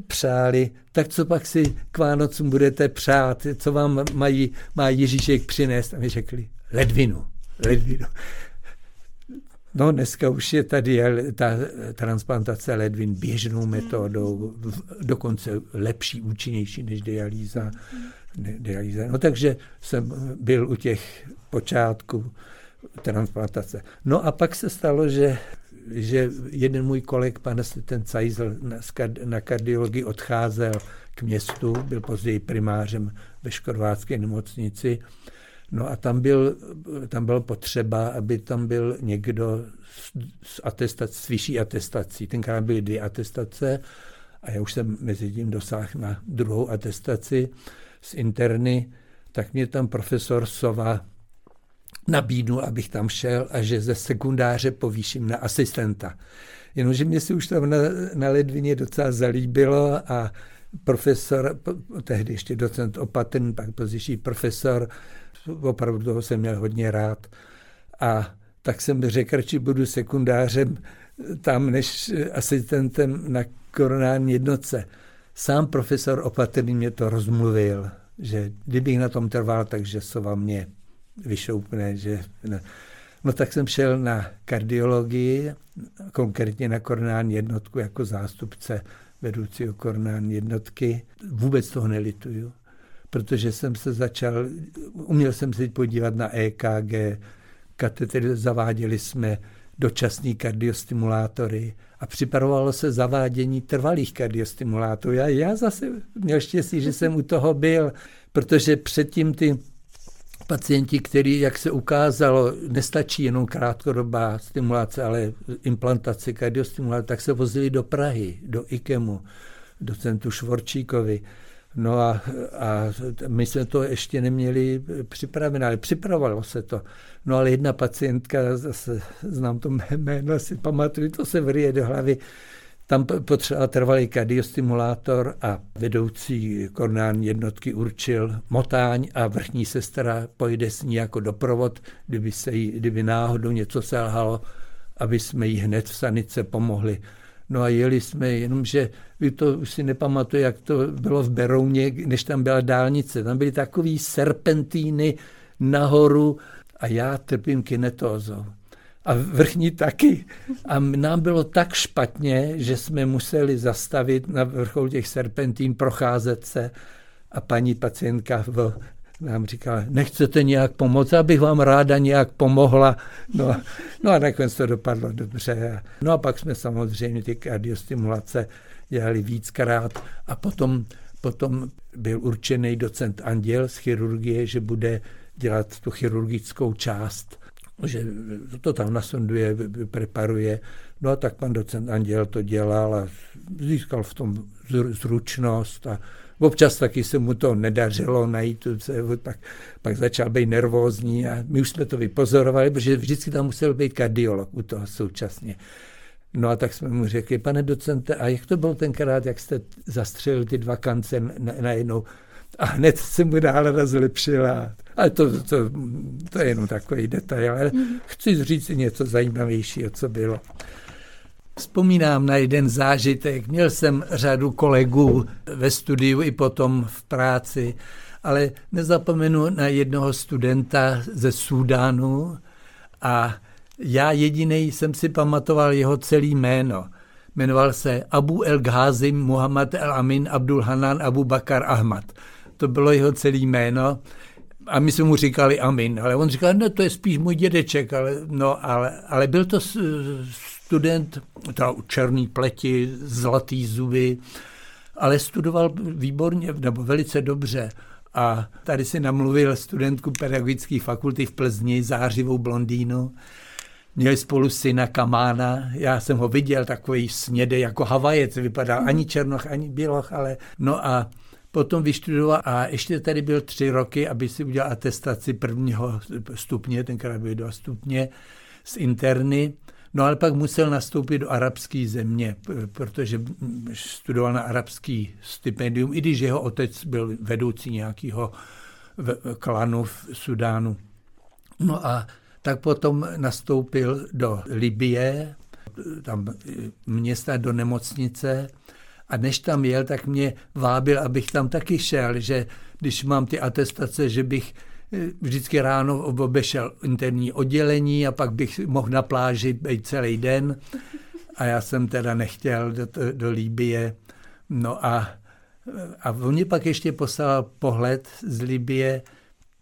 přáli, tak co pak si k Vánocům budete přát, co vám mají, má Ježíšek přinést? A mi řekli, ledvinu, ledvinu. No dneska už je tady ta transplantace ledvin běžnou metodou, dokonce lepší, účinnější než dialýza. dialýza. No takže jsem byl u těch počátků transplantace. No a pak se stalo, že že jeden můj koleg, pan ten Cajzl, na kardiologii odcházel k městu, byl později primářem ve Škorvácké nemocnici No a tam, byl, tam bylo potřeba, aby tam byl někdo s, atestac, s vyšší atestací. Tenkrát byly dvě atestace a já už jsem mezi tím dosáhl na druhou atestaci z interny, tak mě tam profesor Sova nabídnul, abych tam šel a že ze sekundáře povýším na asistenta. Jenomže mě se už tam na, na ledvině docela zalíbilo a profesor, tehdy ještě docent Opatrný, pak pozdější profesor, opravdu toho jsem měl hodně rád. A tak jsem řekl, že budu sekundářem tam než asistentem na koronální jednotce. Sám profesor Opatrný mě to rozmluvil, že kdybych na tom trval, takže Sova mě vyšoupne. Že ne. No tak jsem šel na kardiologii, konkrétně na koronální jednotku jako zástupce vedoucího koronální jednotky. Vůbec toho nelituju, protože jsem se začal, uměl jsem se podívat na EKG, katetry zaváděli jsme dočasný kardiostimulátory a připravovalo se zavádění trvalých kardiostimulátorů. Já, já zase měl štěstí, že jsem u toho byl, protože předtím ty pacienti, který, jak se ukázalo, nestačí jenom krátkodobá stimulace, ale implantace kardiostimulace, tak se vozili do Prahy, do IKEMu, docentu Švorčíkovi. No a, a my jsme to ještě neměli připravené, ale připravovalo se to. No ale jedna pacientka, zase znám to jméno, si pamatuju, to se vrije do hlavy, tam potřeba trvalý kardiostimulátor a vedoucí koronální jednotky určil motáň a vrchní sestra pojde s ní jako doprovod, kdyby, se jí, kdyby náhodou něco selhalo, aby jsme jí hned v sanice pomohli. No a jeli jsme, jenomže vy to už si nepamatuje, jak to bylo v Berouně, než tam byla dálnice. Tam byly takový serpentíny nahoru a já trpím kinetózou a vrchní taky. A nám bylo tak špatně, že jsme museli zastavit na vrcholu těch serpentín, procházet se a paní pacientka v, nám říkala, nechcete nějak pomoct, abych vám ráda nějak pomohla. No, no a nakonec to dopadlo dobře. No a pak jsme samozřejmě ty kardiostimulace dělali víckrát a potom, potom byl určený docent Anděl z chirurgie, že bude dělat tu chirurgickou část že to tam nasonduje, preparuje. No a tak pan docent Anděl to dělal a získal v tom zručnost a občas taky se mu to nedařilo najít, tak pak začal být nervózní a my už jsme to vypozorovali, protože vždycky tam musel být kardiolog u toho současně. No a tak jsme mu řekli, pane docente, a jak to bylo tenkrát, jak jste zastřelil ty dva kance najednou? Na a hned se mu dále rozlepšila. Ale to, to, to je jenom takový detail, ale mm. chci říct něco zajímavějšího, co bylo. Vzpomínám na jeden zážitek. Měl jsem řadu kolegů ve studiu i potom v práci, ale nezapomenu na jednoho studenta ze Súdánu a já jediný jsem si pamatoval jeho celý jméno. Jmenoval se Abu El Ghazim Muhammad El Amin Abdul Hanan Abu Bakar Ahmad to bylo jeho celé jméno. A my jsme mu říkali Amin, ale on říkal, no to je spíš můj dědeček, ale, no, ale, ale byl to student, teda černý pleti, zlatý zuby, ale studoval výborně, nebo velice dobře. A tady si namluvil studentku pedagogické fakulty v Plzni, zářivou blondýnu. Měli spolu syna Kamána, já jsem ho viděl, takový snědý jako Havajec, vypadal ani černoch, ani běloch, ale no a Potom vyštudoval a ještě tady byl tři roky, aby si udělal atestaci prvního stupně, tenkrát byly dva stupně z interny. No ale pak musel nastoupit do arabské země, protože studoval na arabský stipendium, i když jeho otec byl vedoucí nějakého klanu v Sudánu. No a tak potom nastoupil do Libie, tam města do nemocnice, a než tam jel, tak mě vábil, abych tam taky šel, že když mám ty atestace, že bych eh, vždycky ráno obešel interní oddělení a pak bych mohl na pláži být celý den. A já jsem teda nechtěl do, do Líbie. No a, a on mě pak ještě poslal pohled z Libie.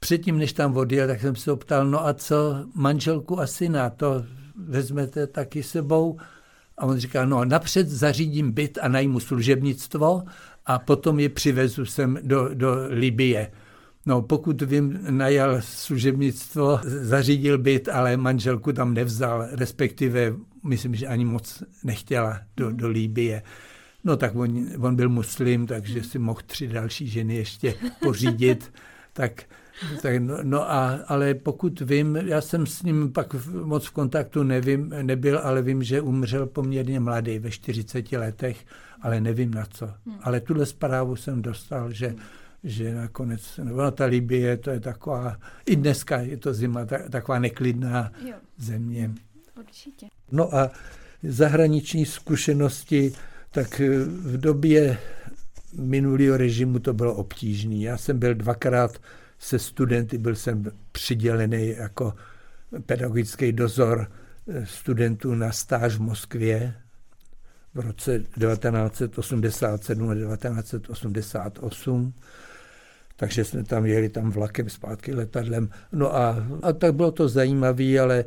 Předtím, než tam odjel, tak jsem se optal, no a co manželku a syna, to vezmete taky sebou? A on říká, no napřed zařídím byt a najmu služebnictvo a potom je přivezu sem do, do Libie. No, pokud vím, najal služebnictvo, zařídil byt, ale manželku tam nevzal, respektive myslím, že ani moc nechtěla do, do Líbie. No tak on, on byl muslim, takže si mohl tři další ženy ještě pořídit. tak, tak no, no a, ale pokud vím, já jsem s ním pak moc v kontaktu nevím, nebyl, ale vím, že umřel poměrně mladý, ve 40 letech, ale nevím na co. Hmm. Ale tuhle zprávu jsem dostal, že že nakonec, nebo ta Libie, to je taková, i dneska je to zima, taková neklidná jo. země. Určitě. No a zahraniční zkušenosti, tak v době minulého režimu to bylo obtížné. Já jsem byl dvakrát se studenty, byl jsem přidělený jako pedagogický dozor studentů na stáž v Moskvě v roce 1987 a 1988 takže jsme tam jeli tam vlakem zpátky letadlem. No a, a tak bylo to zajímavé, ale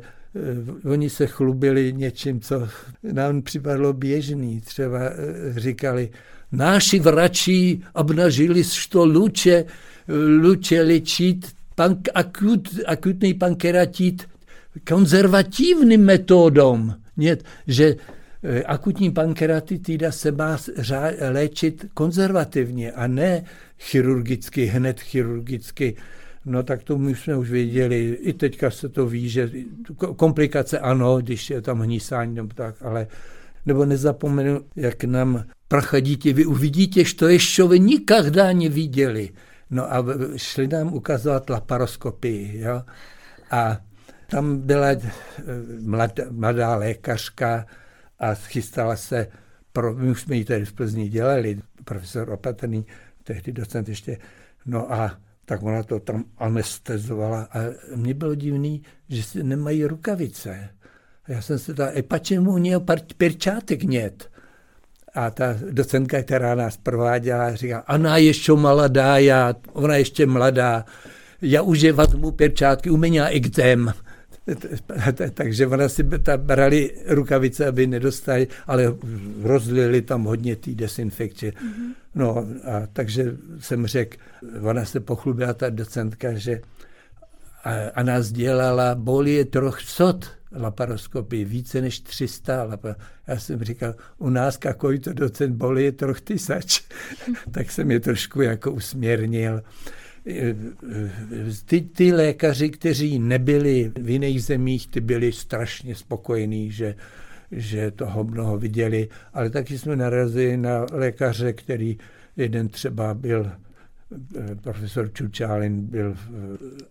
e, oni se chlubili něčím, co nám připadlo běžný. Třeba e, říkali, naši vrači obnažili, što luče, luče léčit pank, akut, akutný pankeratit konzervativním metodom. Нет, že e, akutní pankeratitida se má léčit konzervativně a ne chirurgicky, hned chirurgicky. No tak to my jsme už věděli, i teďka se to ví, že komplikace ano, když je tam hnísání nebo tak, ale nebo nezapomenu, jak nám pracha dítě, vy uvidíte, že to ještě vy nikdy neviděli. No a šli nám ukazovat laparoskopii, jo. A tam byla eh, mladá, mladá lékařka a chystala se, pro, my už jsme ji tady v Plzni dělali, profesor Opatrný, tehdy docent ještě, no a tak ona to tam anestezovala a mně bylo divný, že si nemají rukavice. Já jsem se ptal, e pačemu něho perčátek nět? A ta docentka, která nás prováděla, říká, ona ještě mladá, já, ona ještě mladá, já už je vezmu perčátky, u mě exém. Takže ona si brali rukavice, aby nedostali, ale rozlili tam hodně té desinfekce. Mm-hmm. No a takže jsem řekl, ona se pochlubila, ta docentka, že a, a nás dělala bolie troch sot laparoskopii, více než 300 lapar. Já jsem říkal, u nás kakoj to docent bolie troch tysač. tak jsem je trošku jako usměrnil ty, ty lékaři, kteří nebyli v jiných zemích, ty byli strašně spokojení, že, že toho mnoho viděli, ale taky jsme narazili na lékaře, který jeden třeba byl eh, profesor Čučálin byl v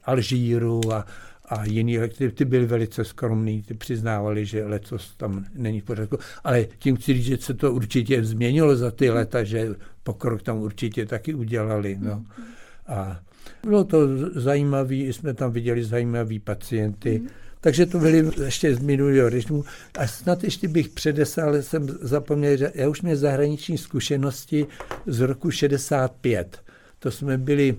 Alžíru a, a jiní, ty, ty byli velice skromní, ty přiznávali, že lecos tam není v pořádku. Ale tím chci říct, že se to určitě změnilo za ty leta, že pokrok tam určitě taky udělali. No. A bylo to zajímavé, jsme tam viděli zajímavé pacienty. Takže to byly ještě z minulého režimu. A snad ještě bych předeslal, jsem zapomněl, že já už měl zahraniční zkušenosti z roku 65. To jsme byli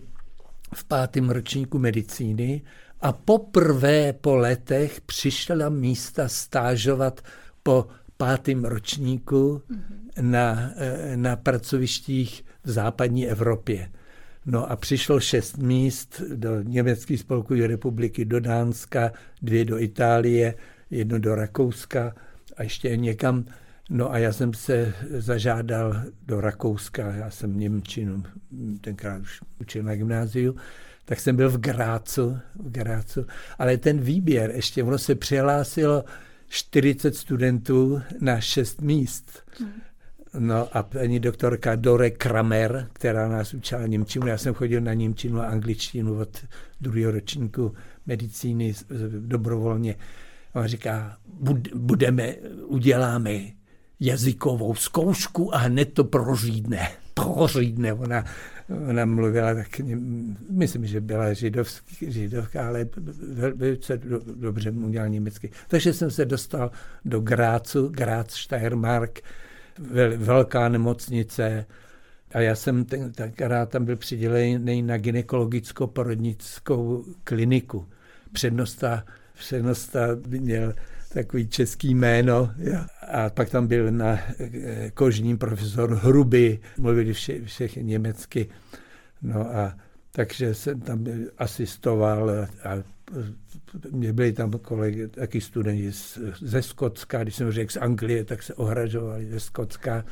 v pátém ročníku medicíny a poprvé po letech přišla místa stážovat po pátém ročníku mm-hmm. na, eh, na pracovištích v západní Evropě. No a přišlo šest míst do Německé spolkové republiky, do Dánska, dvě do Itálie, jedno do Rakouska a ještě někam. No a já jsem se zažádal do Rakouska, já jsem Němčinu, tenkrát už učil na gymnáziu, tak jsem byl v Grácu, v Grácu, ale ten výběr, ještě ono se přihlásilo 40 studentů na 6 míst. Hmm. No a paní doktorka Dore Kramer, která nás učila Němčinu, já jsem chodil na Němčinu a angličtinu od druhého ročníku medicíny dobrovolně. Ona říká, budeme, uděláme jazykovou zkoušku a hned to prořídne. Prořídne. Ona, ona mluvila tak, myslím, že byla židovský, židovka, ale velice do, dobře udělala německy. Takže jsem se dostal do Grácu, Grác, Steiermark, velká nemocnice. A já jsem ten, tenkrát tam byl přidělený na gynekologicko-porodnickou kliniku. Přednosta, přednosta měl takový český jméno. A pak tam byl na kožním profesor Hruby, mluvili vše, všechny německy. No a takže jsem tam asistoval a mě byli tam kolegy, taky studenti ze Skotska, když jsem řekl z Anglie, tak se ohražovali ze Skotska,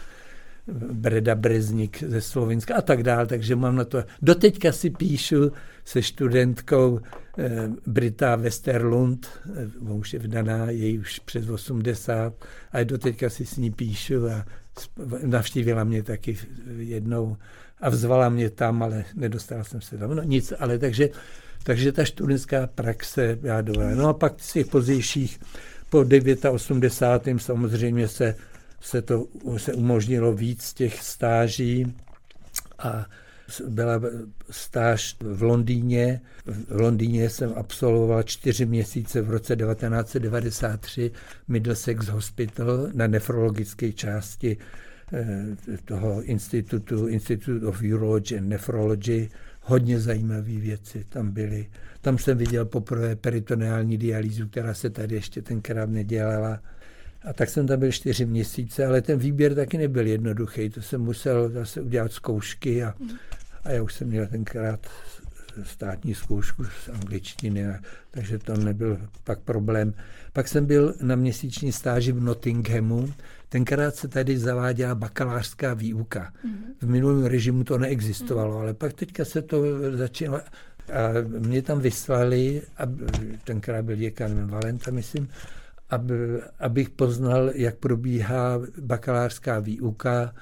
Breda Breznik ze Slovenska a tak dále, takže mám na to. Doteďka si píšu se studentkou eh, Brita Westerlund, eh, už je vdaná, je už přes 80, a doteďka si s ní píšu a navštívila mě taky jednou a vzvala mě tam, ale nedostal jsem se tam. No nic, ale takže, takže ta studentská praxe, já dovolím. No a pak z těch pozdějších, po 89. samozřejmě se, se to se umožnilo víc těch stáží a byla stáž v Londýně. V Londýně jsem absolvoval čtyři měsíce v roce 1993 Middlesex Hospital na nefrologické části Eh, toho institutu, Institute of Urology and Nephrology, hodně zajímavé věci tam byly. Tam jsem viděl poprvé peritoneální dialýzu, která se tady ještě tenkrát nedělala. A tak jsem tam byl čtyři měsíce, ale ten výběr taky nebyl jednoduchý. To jsem musel zase udělat zkoušky a, a já už jsem měl tenkrát státní zkoušku z angličtiny, takže to nebyl pak problém. Pak jsem byl na měsíční stáži v Nottinghamu, Tenkrát se tady zaváděla bakalářská výuka. V minulém režimu to neexistovalo, ale pak teďka se to začalo. A mě tam vyslali, aby, tenkrát byl děkan Valenta, myslím, aby, abych poznal, jak probíhá bakalářská výuka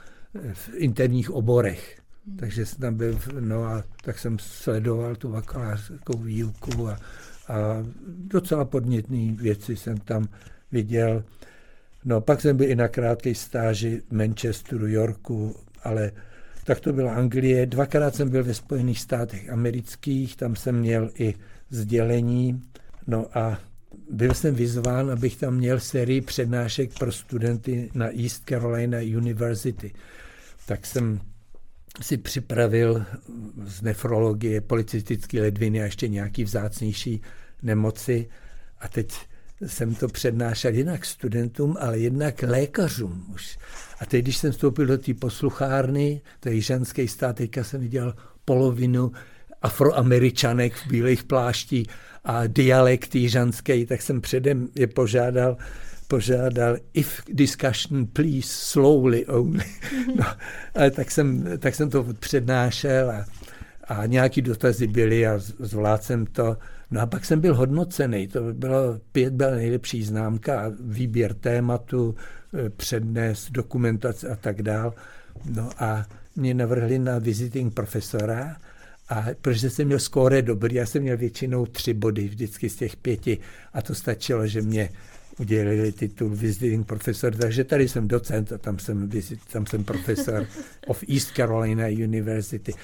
v interních oborech. Takže jsem tam byl, no a tak jsem sledoval tu bakalářskou výuku a, a docela podnětné věci jsem tam viděl. No pak jsem byl i na krátké stáži v Manchesteru, Yorku, ale tak to byla Anglie. Dvakrát jsem byl ve Spojených státech amerických, tam jsem měl i sdělení. No a byl jsem vyzván, abych tam měl sérii přednášek pro studenty na East Carolina University. Tak jsem si připravil z nefrologie, policistické ledviny a ještě nějaký vzácnější nemoci. A teď jsem to přednášel jinak studentům, ale jednak lékařům už. A teď, když jsem vstoupil do té posluchárny, to je ženský stát, teďka jsem viděl polovinu afroameričanek v bílých pláští a dialekt jižanský, tak jsem předem je požádal, požádal if discussion please slowly only. No, ale tak jsem, tak jsem to přednášel a, a nějaký dotazy byly a zvládl jsem to. No a pak jsem byl hodnocený, to bylo, pět byla nejlepší známka a výběr tématu, e, přednes, dokumentace a tak dál. No a mě navrhli na visiting profesora, a protože jsem měl skóre dobrý, já jsem měl většinou tři body vždycky z těch pěti a to stačilo, že mě udělili titul visiting profesor, takže tady jsem docent a tam jsem, tam jsem profesor of East Carolina University.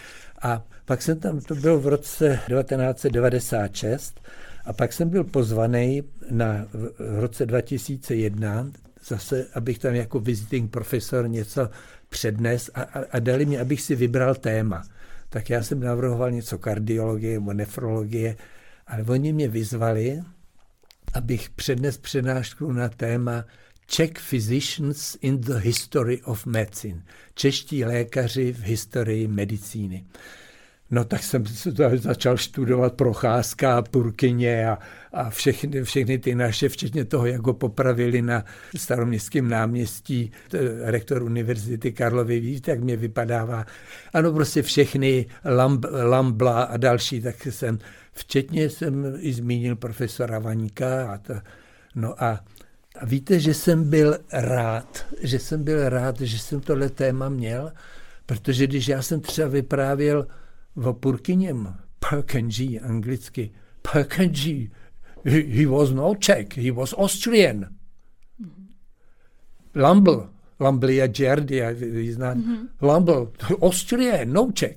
A pak jsem tam, to bylo v roce 1996, a pak jsem byl pozvaný na, v roce 2001, zase, abych tam jako visiting profesor něco přednes a, a, a dali mi, abych si vybral téma. Tak já jsem navrhoval něco kardiologie nebo nefrologie, ale oni mě vyzvali, abych přednes přednášku na téma Czech Physicians in the History of Medicine. Čeští lékaři v historii medicíny. No tak jsem začal studovat Procházka, Purkyně a, a všechny, všechny ty naše, včetně toho, jak ho popravili na staroměstském náměstí, rektor univerzity Karlovy, víte, jak mě vypadává. Ano, prostě všechny Lamb, Lambla a další, tak jsem, včetně jsem i zmínil profesora Vaníka a to, no a a víte, že jsem byl rád, že jsem byl rád, že jsem tohle téma měl, protože když já jsem třeba vyprávěl o Purkyněm, Perkenji anglicky, Perkenji, he, he was no Czech, he was Austrian. Lumble, Lumble a Giardia, znám, mm-hmm. Austrian, no Czech.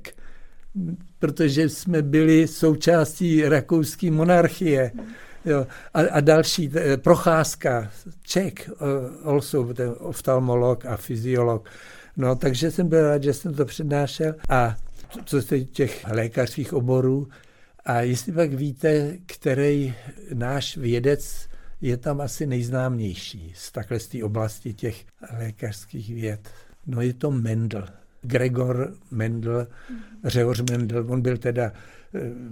Protože jsme byli součástí rakouské monarchie. Mm-hmm Jo. A, a další, eh, procházka, Čech, uh, also ten oftalmolog a fyziolog. No, takže jsem byl rád, že jsem to přednášel a co se těch lékařských oborů. A jestli pak víte, který náš vědec je tam asi nejznámější z takhle z té oblasti těch lékařských věd. No je to Mendel. Gregor Mendel, Řehoř Mendel, on byl teda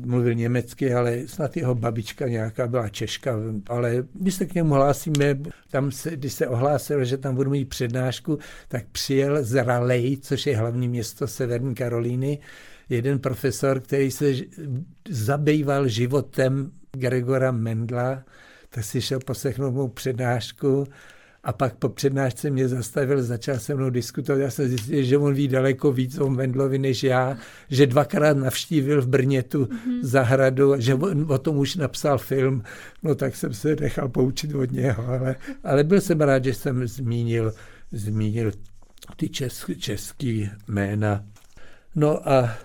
mluvil německy, ale snad jeho babička nějaká byla Češka, ale když se k němu hlásíme, tam se, když se ohlásil, že tam budu mít přednášku, tak přijel z Raleigh, což je hlavní město Severní Karolíny, jeden profesor, který se zabýval životem Gregora Mendla, tak si šel poslechnout mou přednášku a pak po přednášce mě zastavil, začal se mnou diskutovat. Já jsem zjistil, že on ví daleko víc o Mendlovi než já, že dvakrát navštívil v Brně tu mm-hmm. zahradu, že on o tom už napsal film. No tak jsem se nechal poučit od něho, ale, ale byl jsem rád, že jsem zmínil, zmínil ty česk, český jména. No a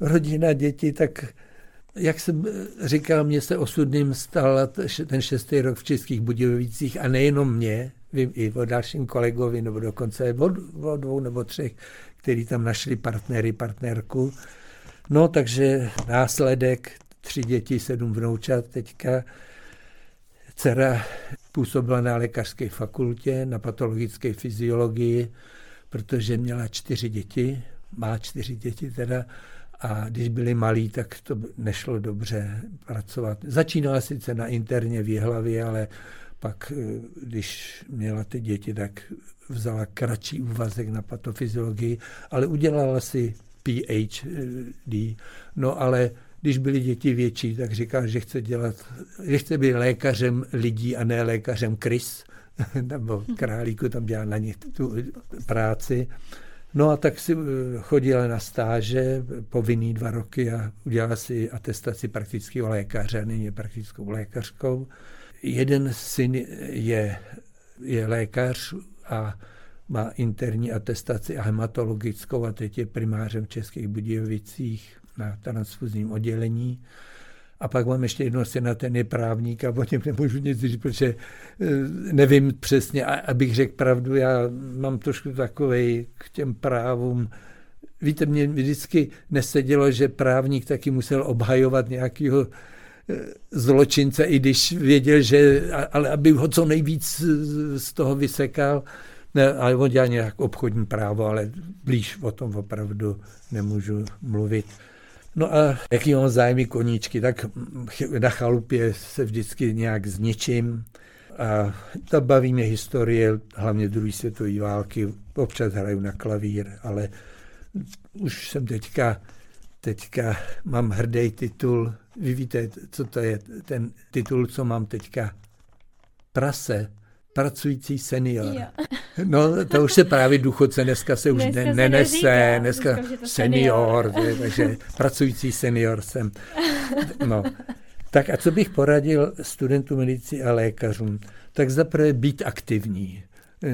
rodina, děti, tak jak jsem říkal, mě se osudným stal ten šestý rok v Českých Budějovicích a nejenom mě, vím i o dalším kolegovi, nebo dokonce o, o dvou nebo třech, kteří tam našli partnery, partnerku. No, takže následek, tři děti, sedm vnoučat teďka. Dcera působila na lékařské fakultě, na patologické fyziologii, protože měla čtyři děti, má čtyři děti teda, a když byli malí, tak to nešlo dobře pracovat. Začínala sice na interně v Jihlavě, ale pak, eh, když měla ty děti, tak vzala kratší úvazek na patofyziologii, ale udělala si PhD. No ale když byly děti větší, tak říkal, že chce dělat, že chce být lékařem lidí a ne lékařem krys, nebo králíku, tam dělá na ně tu práci. No a tak si eh, chodila na stáže, povinný dva roky a udělala si atestaci praktického lékaře nyní je praktickou lékařkou. Jeden syn je, je lékař a má interní atestaci a hematologickou a teď je primářem v Českých Budějovicích na transfuzním oddělení. A pak mám ještě jednoho syna, ten je právník a o něm nemůžu nic říct, protože eh, nevím přesně, a abych řekl pravdu, já mám trošku takovej k těm právům, Víte, mě vždycky nesedělo, že právník taky musel obhajovat nějakého zločince, i když věděl, že, ale aby ho co nejvíc z toho vysekal, ne, ale on dělá nějak obchodní právo, ale blíž o tom opravdu nemůžu mluvit. No a jaký mám zájmy koníčky, tak na chalupě se vždycky nějak zničím. A to baví mě historie, hlavně druhé světové války. Občas hraju na klavír, ale už jsem teďka, teďka mám hrdý titul. Vy víte, co to je ten titul, co mám teďka? Prase pracující senior. Jo. No, to už se právě důchodce dneska se už dneska ne, nenese, neříká, dneska senior, senior. takže pracující senior jsem. No. Tak a co bych poradil studentům medici a lékařům? Tak zaprvé být aktivní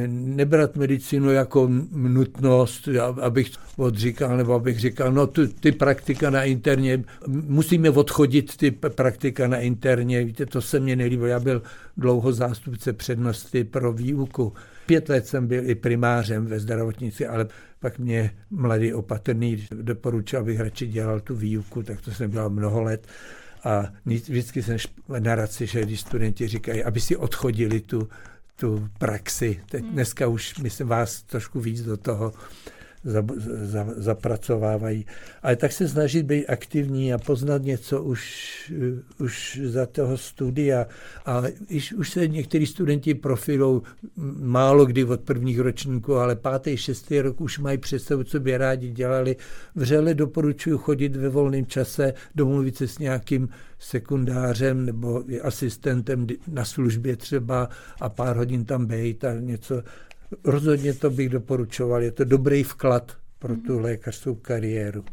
nebrat medicínu jako nutnost, abych odříkal, nebo abych říkal, no ty, ty praktika na interně, musíme odchodit ty praktika na interně, víte, to se mně nelíbilo, já byl dlouho zástupce přednosti pro výuku. Pět let jsem byl i primářem ve zdravotnici, ale pak mě mladý opatrný doporučil, abych radši dělal tu výuku, tak to jsem dělal mnoho let. A vždycky jsem naraci, že když studenti říkají, aby si odchodili tu tu praxi. Teď hmm. dneska už, myslím, vás trošku víc do toho zapracovávají. Ale tak se snažit být aktivní a poznat něco už, už za toho studia. A už, už se některý studenti profilou málo kdy od prvních ročníků, ale pátý, šestý rok už mají představu, co by rádi dělali. Vřele doporučuji chodit ve volném čase, domluvit se s nějakým sekundářem nebo asistentem na službě třeba a pár hodin tam být a něco rozhodně to bych doporučoval. Je to dobrý vklad pro tu lékařskou kariéru.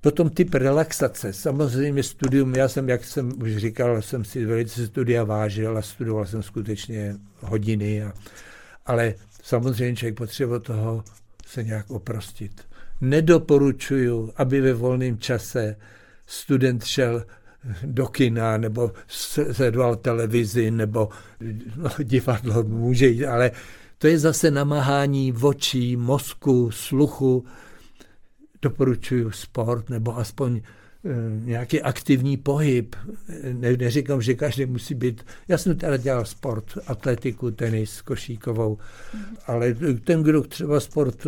Potom typ relaxace. Samozřejmě studium, já jsem, jak jsem už říkal, jsem si velice studia vážil a studoval jsem skutečně hodiny, a, ale samozřejmě člověk potřebuje toho se nějak oprostit. Nedoporučuju, aby ve volném čase student šel do kina nebo sledoval televizi nebo no, divadlo může jít, ale to je zase namáhání očí, mozku, sluchu. Doporučuji sport nebo aspoň nějaký aktivní pohyb. Ne, neříkám, že každý musí být. Já jsem teda dělal sport, atletiku, tenis, košíkovou, ale ten, kdo třeba sport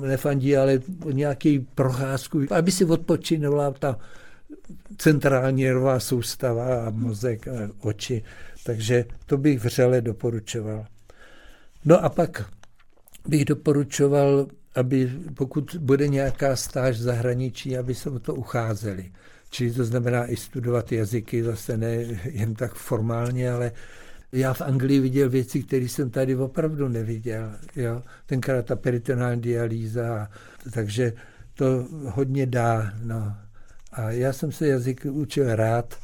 nefandí, ale nějaký procházku, aby si odpočinovala ta centrální nervová soustava a mozek a oči. Takže to bych vřele doporučoval. No a pak bych doporučoval, aby pokud bude nějaká stáž v zahraničí, aby se o to ucházeli. Čili to znamená i studovat jazyky, zase ne jen tak formálně, ale já v Anglii viděl věci, které jsem tady opravdu neviděl. Jo? Tenkrát ta peritonální dialýza, takže to hodně dá. No. A já jsem se jazyk učil rád.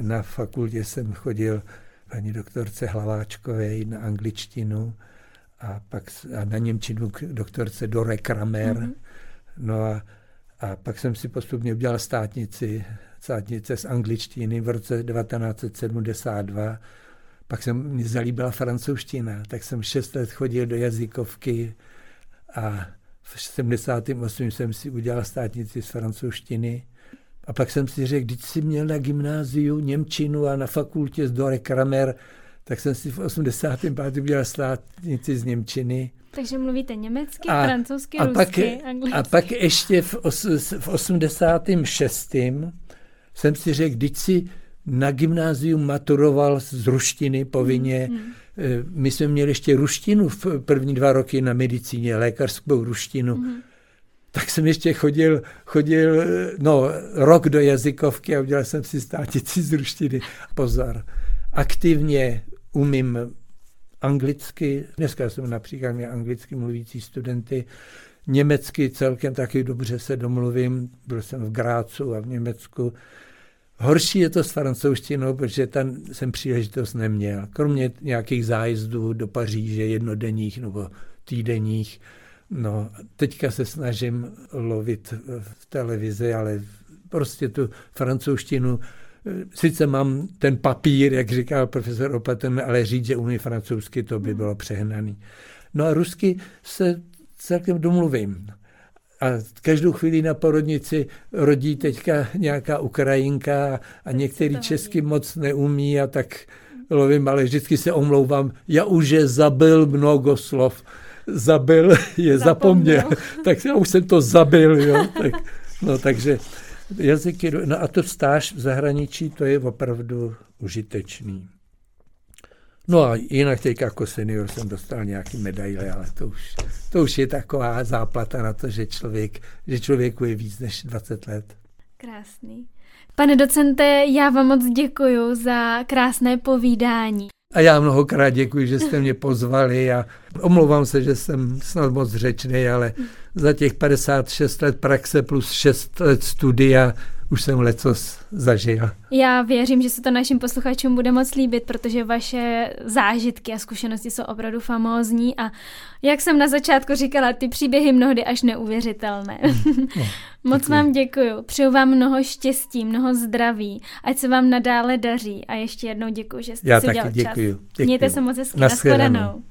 Na fakultě jsem chodil paní doktorce Hlaváčkové na angličtinu a pak a na Němčinu k doktorce Dore Kramer. Mm-hmm. No a, a pak jsem si postupně udělal státnici, státnice z angličtiny v roce 1972. Pak se mi zalíbila francouzština, tak jsem šest let chodil do jazykovky a v 78. jsem si udělal státnici z francouzštiny. A pak jsem si řekl, když jsi měl na gymnáziu Němčinu a na fakultě z Dore Kramer, tak jsem si v 85. udělal státnici z Němčiny. Takže mluvíte německy, a, francouzsky, a rusky, pak, anglicky. A pak ještě v, os, v 86. jsem si řekl, když si na gymnáziu maturoval z ruštiny povinně, hmm. my jsme měli ještě ruštinu v první dva roky na medicíně, lékařskou ruštinu, hmm tak jsem ještě chodil, chodil no, rok do jazykovky a udělal jsem si státici z ruštiny. Pozor, aktivně umím anglicky, dneska jsem například měl anglicky mluvící studenty, německy celkem taky dobře se domluvím, byl jsem v Grácu a v Německu. Horší je to s francouzštinou, protože tam jsem příležitost neměl. Kromě nějakých zájezdů do Paříže jednodenních nebo týdenních, No, teďka se snažím lovit v televizi, ale prostě tu francouzštinu, sice mám ten papír, jak říkal profesor Opaten, ale říct, že umí francouzsky, to by bylo přehnaný. No a rusky se celkem domluvím. A každou chvíli na porodnici rodí teďka nějaká Ukrajinka a některý česky moc neumí a tak lovím, ale vždycky se omlouvám. Já už je zabil mnoho slov zabil, je zapomněl. zapomněl. tak já už jsem to zabil, jo. Tak, no, takže jazyky, no a to stáž v zahraničí, to je opravdu užitečný. No a jinak teď jako senior jsem dostal nějaký medaile, ale to už, to už je taková záplata na to, že, člověk, že člověku je víc než 20 let. Krásný. Pane docente, já vám moc děkuji za krásné povídání. A já mnohokrát děkuji, že jste mě pozvali a omlouvám se, že jsem snad moc řečný, ale za těch 56 let praxe plus 6 let studia už jsem lecos zažil. Já věřím, že se to našim posluchačům bude moc líbit, protože vaše zážitky a zkušenosti jsou opravdu famózní a jak jsem na začátku říkala, ty příběhy mnohdy až neuvěřitelné. Mm. No, moc děkuji. vám děkuji. Přeju vám mnoho štěstí, mnoho zdraví, ať se vám nadále daří a ještě jednou děkuji, že jste Já si taky udělal děkuji. čas. Děkuji. Mějte se moc hezky. Naschledanou.